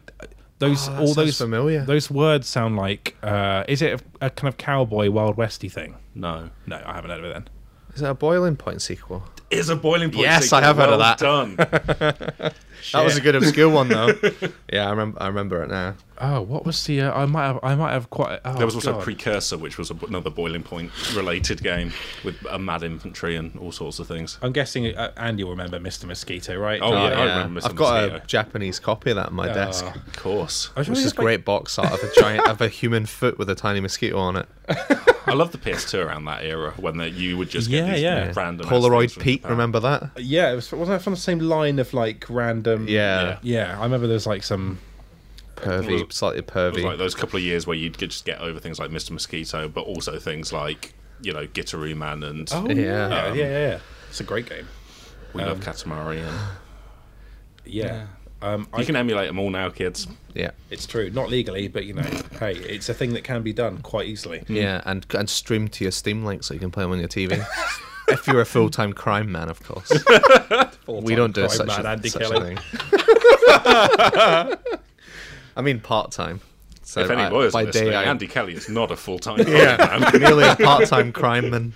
those Oh, all those familiar. Those words sound like. Uh, is it a, a kind of cowboy Wild Westy thing? No. No, I haven't heard of it then. Is it a Boiling Point sequel? Is a boiling point. Yes, sequel. I have heard of Well that. Done. That was a good obscure one though. yeah, I remember. I remember it now. Oh, what was the? Uh, I might have. I might have quite. Oh, there was also God. Precursor, which was a, another boiling point related game with a mad infantry and all sorts of things. I'm guessing uh, Andy will remember Mr. Mosquito, right? Oh, yeah, I remember Mr. I've got Mosquito. a Japanese copy of that on my desk. Oh. Of course. I was Which is like- great box art of a giant of a human foot with a tiny mosquito on it. I love the PS2 around that era when the, you would just Yeah, these yeah. random Polaroid things Pete, remember that? Yeah, it was wasn't that from the same line of like random. Yeah. yeah. I remember there's like some pervy, was- slightly It was pervy. like those couple of years where you'd just get over things like Mr. Mosquito, but also things like you know Gitaroo Man and Oh Yeah. yeah, yeah, Um, yeah, yeah. It's a great game. We um, Love Katamari. And Yeah. Um, I you can emulate them all now, kids. yeah, It's true, not legally, but you know, hey, it's a thing that can be done quite easily. yeah, and and stream to your Steam link so you can play them on your TV. if you're a full time crime man, of course. we don't do such, man, a, Andy such a Kelly. thing. I mean, part time. So if any I- lawyers by are day, I, Andy Kelly is not a full time. yeah, merely a part time crime man.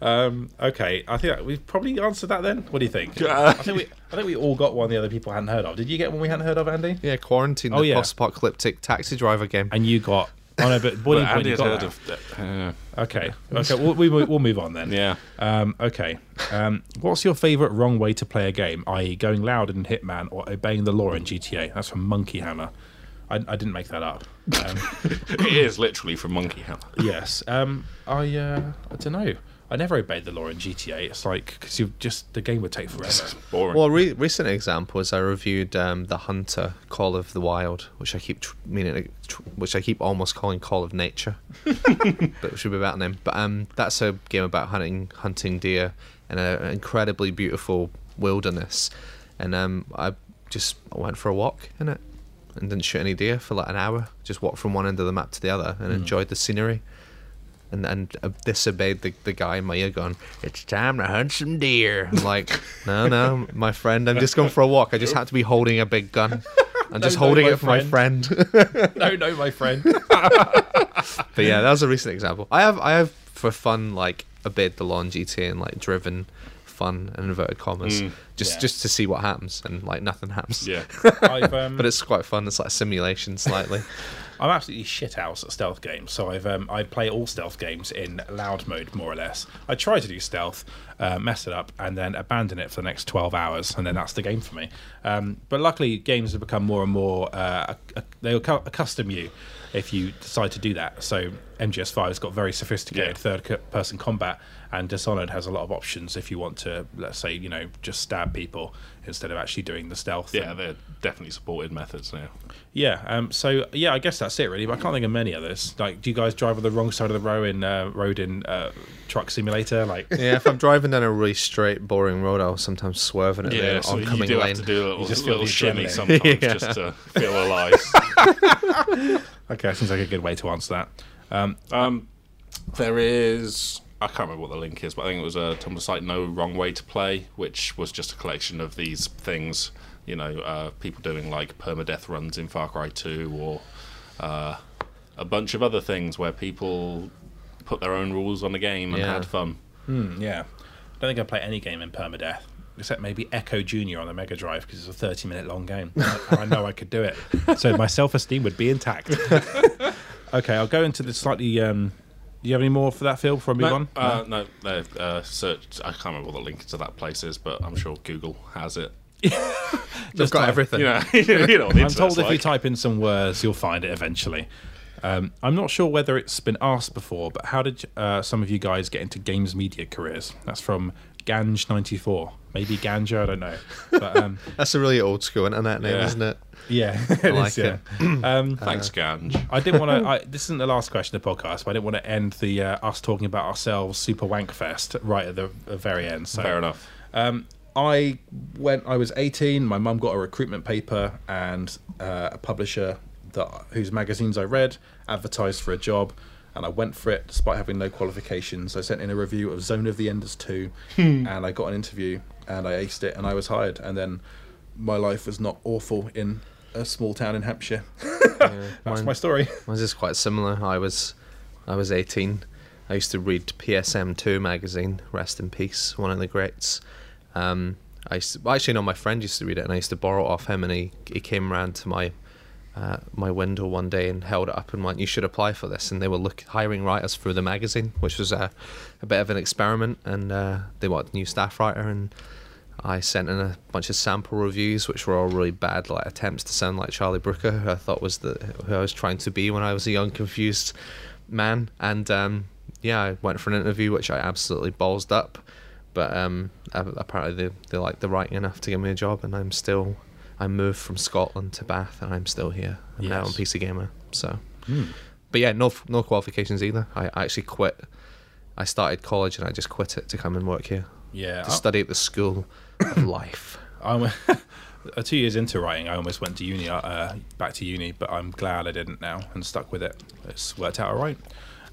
Um, okay, I think we've probably answered that. Then, what do you think? I think we, I think we all got one the other people hadn't heard of. Did you get one we hadn't heard of, Andy? Yeah, quarantine. Oh, the yeah. post-apocalyptic taxi driver game. And you got. Oh no, but boiling But point Andy you had got heard that. of. Uh, Okay, okay, we'll, we, we'll move on then. yeah. Um, okay. Um, what's your favourite wrong way to play a game, i.e., going loud in Hitman or obeying the law in GTA? That's from Monkey Hammer. I, I didn't make that up. Um, it is literally from Monkey Hammer. yes. Um, I uh, I don't know. I never obeyed the law in GTA. It's like because you just the game would take forever. Boring. Well, re- recent example is I reviewed um, the Hunter Call of the Wild, which I keep tr- meaning, tr- which I keep almost calling Call of Nature, but it should be about name. But um, that's a game about hunting hunting deer in an incredibly beautiful wilderness, and um, I just went for a walk in it and didn't shoot any deer for like an hour. Just walked from one end of the map to the other and enjoyed the scenery. And, and uh, disobeyed the, the guy in my ear going, It's time to hunt some deer. I'm like, No, no, my friend, I'm just going for a walk. I just had to be holding a big gun. I'm just no, holding my it for my friend. no, no, my friend. but yeah, that was a recent example. I have I have for fun like a obeyed the law in GTA and like driven fun and inverted commas just Yeah. just to see what happens and like nothing happens. yeah. I've, um, But it's quite fun. It's like a simulation slightly. I'm absolutely shit house at stealth games, so I've um, I play all stealth games in loud mode more or less. I try to do stealth, uh, mess it up, and then abandon it for the next 12 hours, and then that's the game for me. Um, but luckily, games have become more and more uh, they accustom you if you decide to do that. So MGS5 has got very sophisticated Yeah. third-person combat, and Dishonored has a lot of options if you want to, let's say, you know, just stab people instead of actually doing the stealth. Yeah, and- they're definitely supported methods now. yeah. Um, so yeah, I guess that's it really. But I can't think of many others. Like, do you guys drive on the wrong side of the road in uh, road in uh, Truck Simulator? Like, yeah, if I'm driving down a really straight, boring road, I'll sometimes swerve in it Yeah, the so you do lane. have to do a little, just feel little the shimmy sometimes Yeah. just to feel alive. okay, that seems like a good way to answer that. Um, Um, there is. I can't remember what the link is, but I think it was a Tumblr site, No Wrong Way to Play, which was just a collection of these things. You know, uh, people doing like permadeath runs in Far Cry 2 or uh, a bunch of other things where people put their own rules on the game and Yeah. had fun. hmm, yeah. I don't think I play any game in permadeath. Except maybe Ecco Jr. on the Mega Drive because it's a 30 minute long game. and I know I could do it. So my self esteem would be intact. okay, I'll go into the slightly. Um, do you have any more for that, Phil, before I move No, on? uh, no, no. Uh, search. I can't remember what the link to that place is, but I'm sure Google has it. They've got type- everything. You know, you know. I'm told internet's if you type in some words, you'll find it eventually. Um, I'm not sure whether it's been asked before, but how did uh, some of you guys get into games media careers? That's from Ganj94. Maybe Ganja, I don't know. But um, That's a really old school internet name, Yeah. isn't it? yeah, I like is, yeah. Um, Thanks, Ganj. I didn't want to. This isn't the last question of the podcast, but I didn't want to end the uh, us talking about ourselves super wank fest right at the, the very end. So Fair enough. Um, I went. I was 18. My mum got a recruitment paper, and uh, a publisher that whose magazines I read advertised for a job, and I went for it despite having no qualifications. I sent in a review of Zone of the Enders 2, and I got an interview, and I aced it, and I was hired. And then my life was not awful in a small town in Hampshire. That's mine- my story. Mine is quite similar. I was, I was 18. I used to read PSM2 magazine. Rest in peace, one of the greats. Um, I used to, well, actually, no, my friend used to read it, and I used to borrow it off him. And he he came round to my uh, my window one day and held it up and went, "You should apply for this." And they were look hiring writers through the magazine, which was a a bit of an experiment. And uh, they wanted a new staff writer, and I sent in a bunch of sample reviews, which were all really bad, like attempts to sound like Charlie Brooker, who I thought was the who I was trying to be when I was a young, confused man. And um, yeah, I went for an interview, which I absolutely ballsed up. But um, apparently they, they liked the writing enough to give me a job, and I'm still I moved from Scotland to Bath, and I'm still here. I'm now on PC Gamer. So, Hmm. but yeah, no no qualifications either. I, I actually quit. I started college and I just quit it to come and work here Yeah, to I- study at the school of life. I'm uh, two years into writing. I almost went to uni, uh, back to uni, but I'm glad I didn't now and stuck with it. It's worked out all right.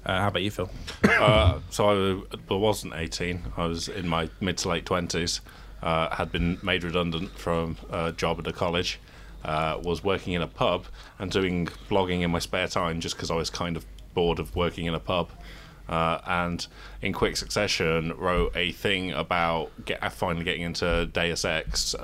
Uh, how about you, Phil? uh, so I, I wasn't 18. I was in my mid to late 20s. Uh, had been made redundant from a job at a college. Uh, was working in a pub and doing blogging in my spare time just because I was kind of bored of working in a pub. Uh, and in quick succession, wrote a thing about get, finally getting into Deus Ex.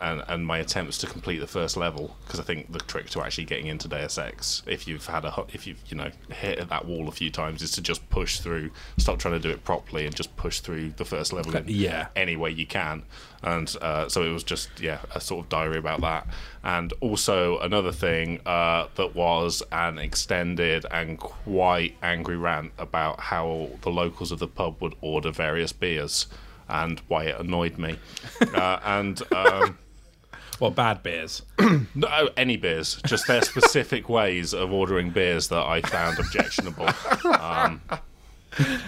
And, and my attempts to complete the first level because I think the trick to actually getting into Deus Ex, if you've had a if you've you know hit at that wall a few times, is to just push through, stop trying to do it properly, and just push through the first level in Yeah. any way you can. And uh, so it was just yeah a sort of diary about that, and also another thing uh, that was an extended and quite angry rant about how the locals of the pub would order various beers. And why it annoyed me, uh, and um, Well, bad beers. no, any beers. Just their specific ways of ordering beers that I found objectionable. Um,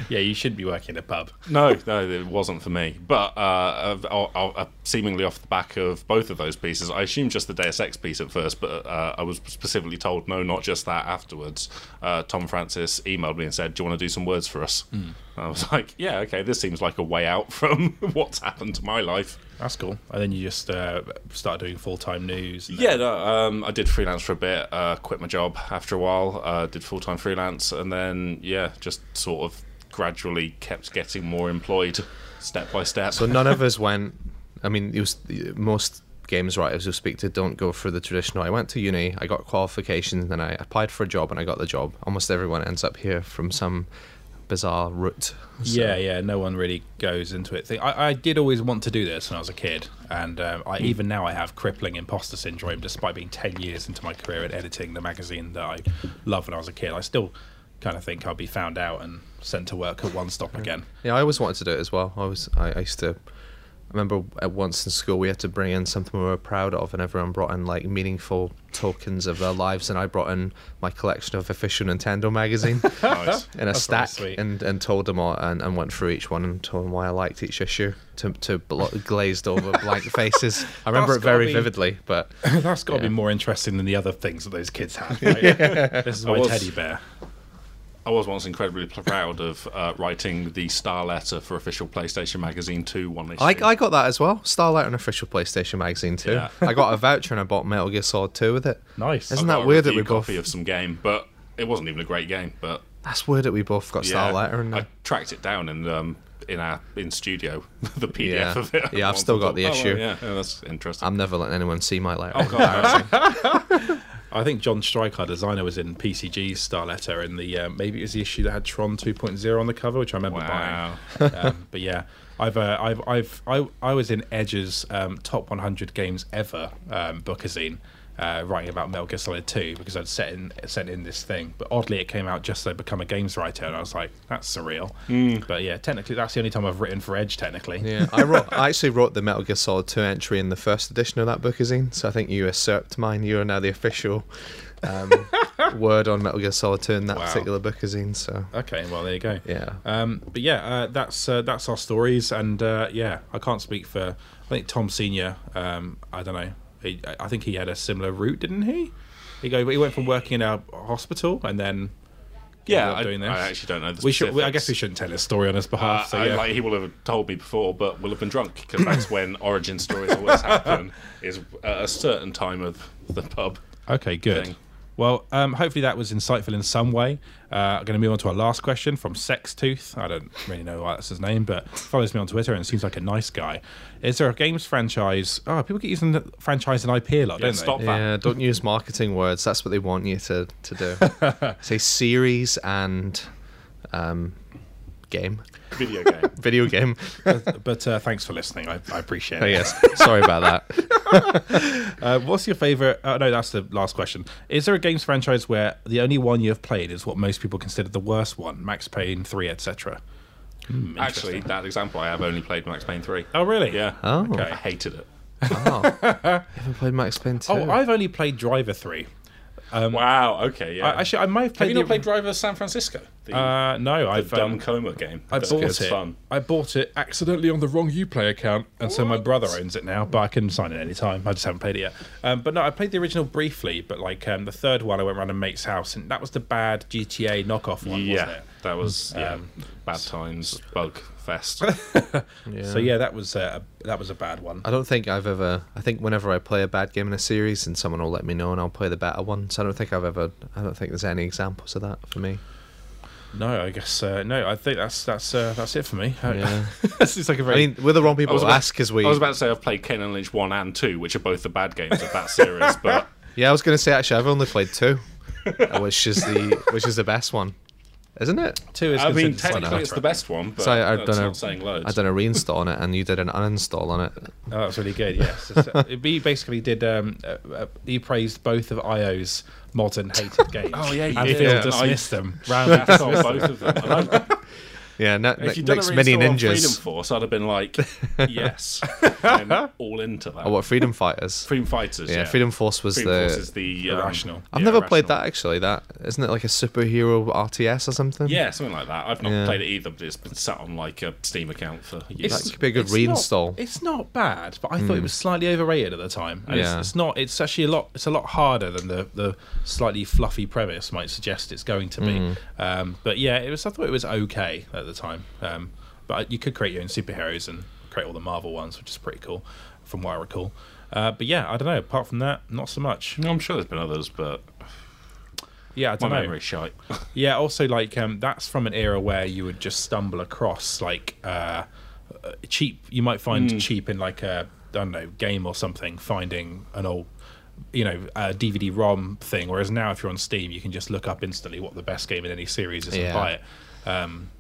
Yeah, you should be working in a pub. no, no, it wasn't for me. But uh, uh, seemingly off the back of both of those pieces, I assumed just the Deus Ex piece at first, but uh, I was specifically told no, not just that. Afterwards, uh, Tom Francis emailed me and said, "Do you want to do some words for us?" And I was like, "Yeah, okay. This seems like a way out from what's happened to my life." That's cool. And then you just uh, start doing full time news. and Yeah, no, um, I did freelance for a bit. Uh, quit my job after a while. Uh, did full time freelance, and then yeah, just sort of gradually kept getting more employed, step by step. So none of us went. I mean, it was most games writers who speak to don't go through the traditional. I went to uni, I got qualifications, then I applied for a job and I got the job. Almost everyone ends up here from some bizarre route. So- Yeah, yeah. No one really goes into it. I, I did always want to do this when I was a kid, and um, I even now I have crippling imposter syndrome, despite being ten years into my career at editing the magazine that I loved when I was a kid. I still kind of think I'll be found out and sent to work at One Stop again. Yeah, I always wanted to do it as well. I was, I, I used to. I remember at once in school we had to bring in something we were proud of, and everyone brought in like meaningful tokens of their lives, and I brought in my collection of official Nintendo magazine nice. in a That's stack, sweet. and, and told them all, and, and went through each one and told them why I liked each issue to to blo- glazed over blank faces. I remember That's it very be- vividly, but That's got to Yeah. be more interesting than the other things that those kids have. Right? This is my was- teddy bear. I was once incredibly proud of uh, writing the star letter for official PlayStation Magazine 2 one issue. I, I got that as well. star letter on official PlayStation magazine too. Yeah. I got a voucher and I bought Metal Gear Solid 2 with it. Nice. Isn't that weird that we both? copy of some game, but it wasn't even a great game. But That's weird that we both got yeah, star letter. And I tracked it down in um, in our in studio, the PDF Yeah. of it. Yeah, I've still got the oh, issue. yeah, yeah, that's interesting. I'm never letting anyone see my letter. Oh, God, I think John Strike, our designer, was in PCG's Star Letter in the uh, maybe it was the issue that had Tron 2.0 on the cover, which I remember Wow. buying. Um, but yeah, I've uh, I've I've I, I was in Edge's um, top 100 games ever um, bookazine. Uh, writing about Metal Gear Solid 2 because I'd set in, sent in this thing, but oddly it came out just as I become a games writer, and I was like, "That's surreal." But yeah, technically that's the only time I've written for Edge. Technically, Yeah, I wrote. I actually wrote the Metal Gear Solid 2 entry in the first edition of that bookazine, so I think you usurped mine. You are now the official um, word on Metal Gear Solid 2 in that Wow. particular bookazine. So Okay, well there you go. yeah, Um, but yeah, uh, that's uh, that's our stories, and uh, yeah, I can't speak for. I think Tom Senior. Um, I don't know. He, I think he had a similar route, didn't he? He go. He went from working in a hospital and then. yeah, I, doing this. I actually don't know. The We should. we- I guess we shouldn't tell his story on his Uh, behalf. so I- like he will have told me before, but we'll have been drunk because that's when origin stories always happen. Is at a certain time of the pub. Okay, good. thing. Well, um, hopefully that was insightful in some way. Uh, I'm going to move on to our last question from Sextooth. I don't really know why that's his name, but follows me on Twitter and seems like a nice guy. Is there a games franchise? Oh, people get using the franchise and IP a lot, Yeah, don't stop they? that. yeah. Don't use marketing words. That's what they want you to to do. Say series and um, game, Video game. video game. But uh, thanks for listening. I, I appreciate Oh, it. yes, sorry about that. Uh, what's your favorite? Oh, no, that's the last question. Is there a games franchise where the only one you have played is what most people consider the worst one? Max Payne 3, etc. Hmm, Actually, that example, I have only played Max Payne 3. Oh, really? Yeah. Oh. Okay. I hated it. Oh, you haven't played Max Payne 2? Oh, I've only played Driver Three. wow. Okay. Yeah. I, actually, I might have played. Have you the, not played Driver San Francisco? The, Uh, no, the I've dumb um, coma game. I bought it. Fun. I bought it accidentally on the wrong UPlay account, and so my brother owns it now. But I can sign it any time. I just haven't played it yet. Um, but no, I played the original briefly. But like um, the third one, I went around a mate's house, and that was the bad GTA knockoff one, wasn't Yeah, it? That was yeah. Um, bad times, bug fest. Yeah. So yeah, that was uh, a, that was a bad one. I don't think I've ever. I think whenever I play a bad game in a series, and someone will let me know, and I'll play the better one. So I don't think I've ever. I don't think there's any examples of that for me. No, I guess uh, no. I think that's that's uh, that's it for me. Yeah. is like a I very. I mean, we're the wrong people to about- ask because we. I was about to say I've played Kane and Lynch one and two, which are both the bad games of that series, but Yeah, I was going to say actually, I've only played two, uh, which is the which is the best one, isn't it? two is I mean technically it's the best one. But So I- I've that's done a- not saying loads. I done a reinstall on it, and you did an uninstall on it. Oh, that's really good. Yes, It's, uh, he basically did. Um, uh, uh, he praised both of IO's modern hated games. Oh, yeah, you and did. Phil Yeah. dismissed them. Round That's on both of them. Yeah, ne- if you'd done next a mini reinstall on Freedom ninjas. Force, I'd have been like, yes, I'm all into that. Oh, what Freedom Fighters? Freedom Fighters. yeah, Yeah, Freedom Force was Freedom the. Force is the um, Irrational. I've yeah, never played that actually. That isn't it like a superhero RTS or something? Yeah, something like that. I've not Yeah. played it either, but it's been sat on like a Steam account for years. That could be a good it's reinstall. Not, it's not bad, but I thought it was slightly overrated at the time. And Yeah. it's, it's not. It's actually a lot. It's a lot harder than the the slightly fluffy premise might suggest it's going to be. Um, but yeah, it was. I thought it was okay at the time. Um, but you could create your own superheroes and create all the Marvel ones, which is pretty cool, from what I recall. Uh, but yeah, I don't know. Apart from that, not so much. No, I'm sure there's been others, but Yeah, I my don't know. memory's shite. Yeah, also like um, that's from an era where you would just stumble across like uh, uh, cheap. You might find cheap in like a I don't know game or something. Finding an old you know uh, DVD ROM thing. Whereas now, if you're on Steam, you can just look up instantly what the best game in any series is Yeah. and buy it. Um,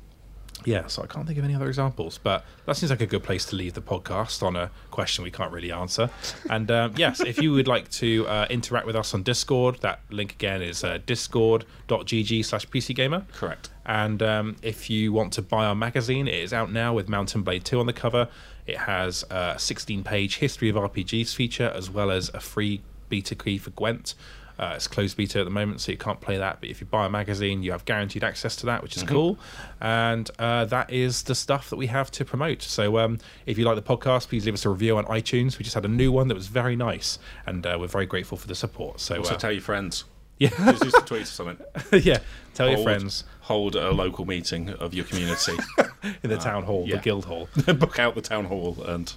yeah, so I can't think of any other examples, but that seems like a good place to leave the podcast on a question we can't really answer. And um, yes, if you would like to uh, interact with us on Discord, that link again is uh, discord.gg slash pcgamer. Correct. And um, if you want to buy our magazine, it is out now with Mount & Blade 2 on the cover. It has a 16 page History of RPGs feature as well as a free beta key for Gwent. Uh, it's closed beta at the moment, so you can't play that. But if you buy a magazine, you have guaranteed access to that, which is cool. And uh, that is the stuff that we have to promote. So um, if you like the podcast, please leave us a review on iTunes. We just had a new one that was very nice, and uh, we're very grateful for the support. So Also, uh, tell your friends. yeah, Just use a tweet or something. yeah, tell your friends Hold a local meeting of your community. in the town hall, yeah. the guild hall. Book out the town hall and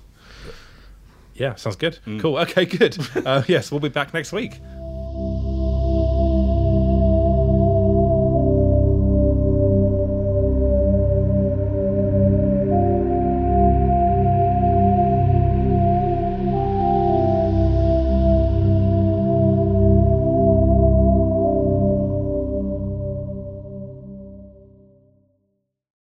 Yeah, sounds good. Cool. Okay, good. Uh, yes, we'll be back next week. Thank you.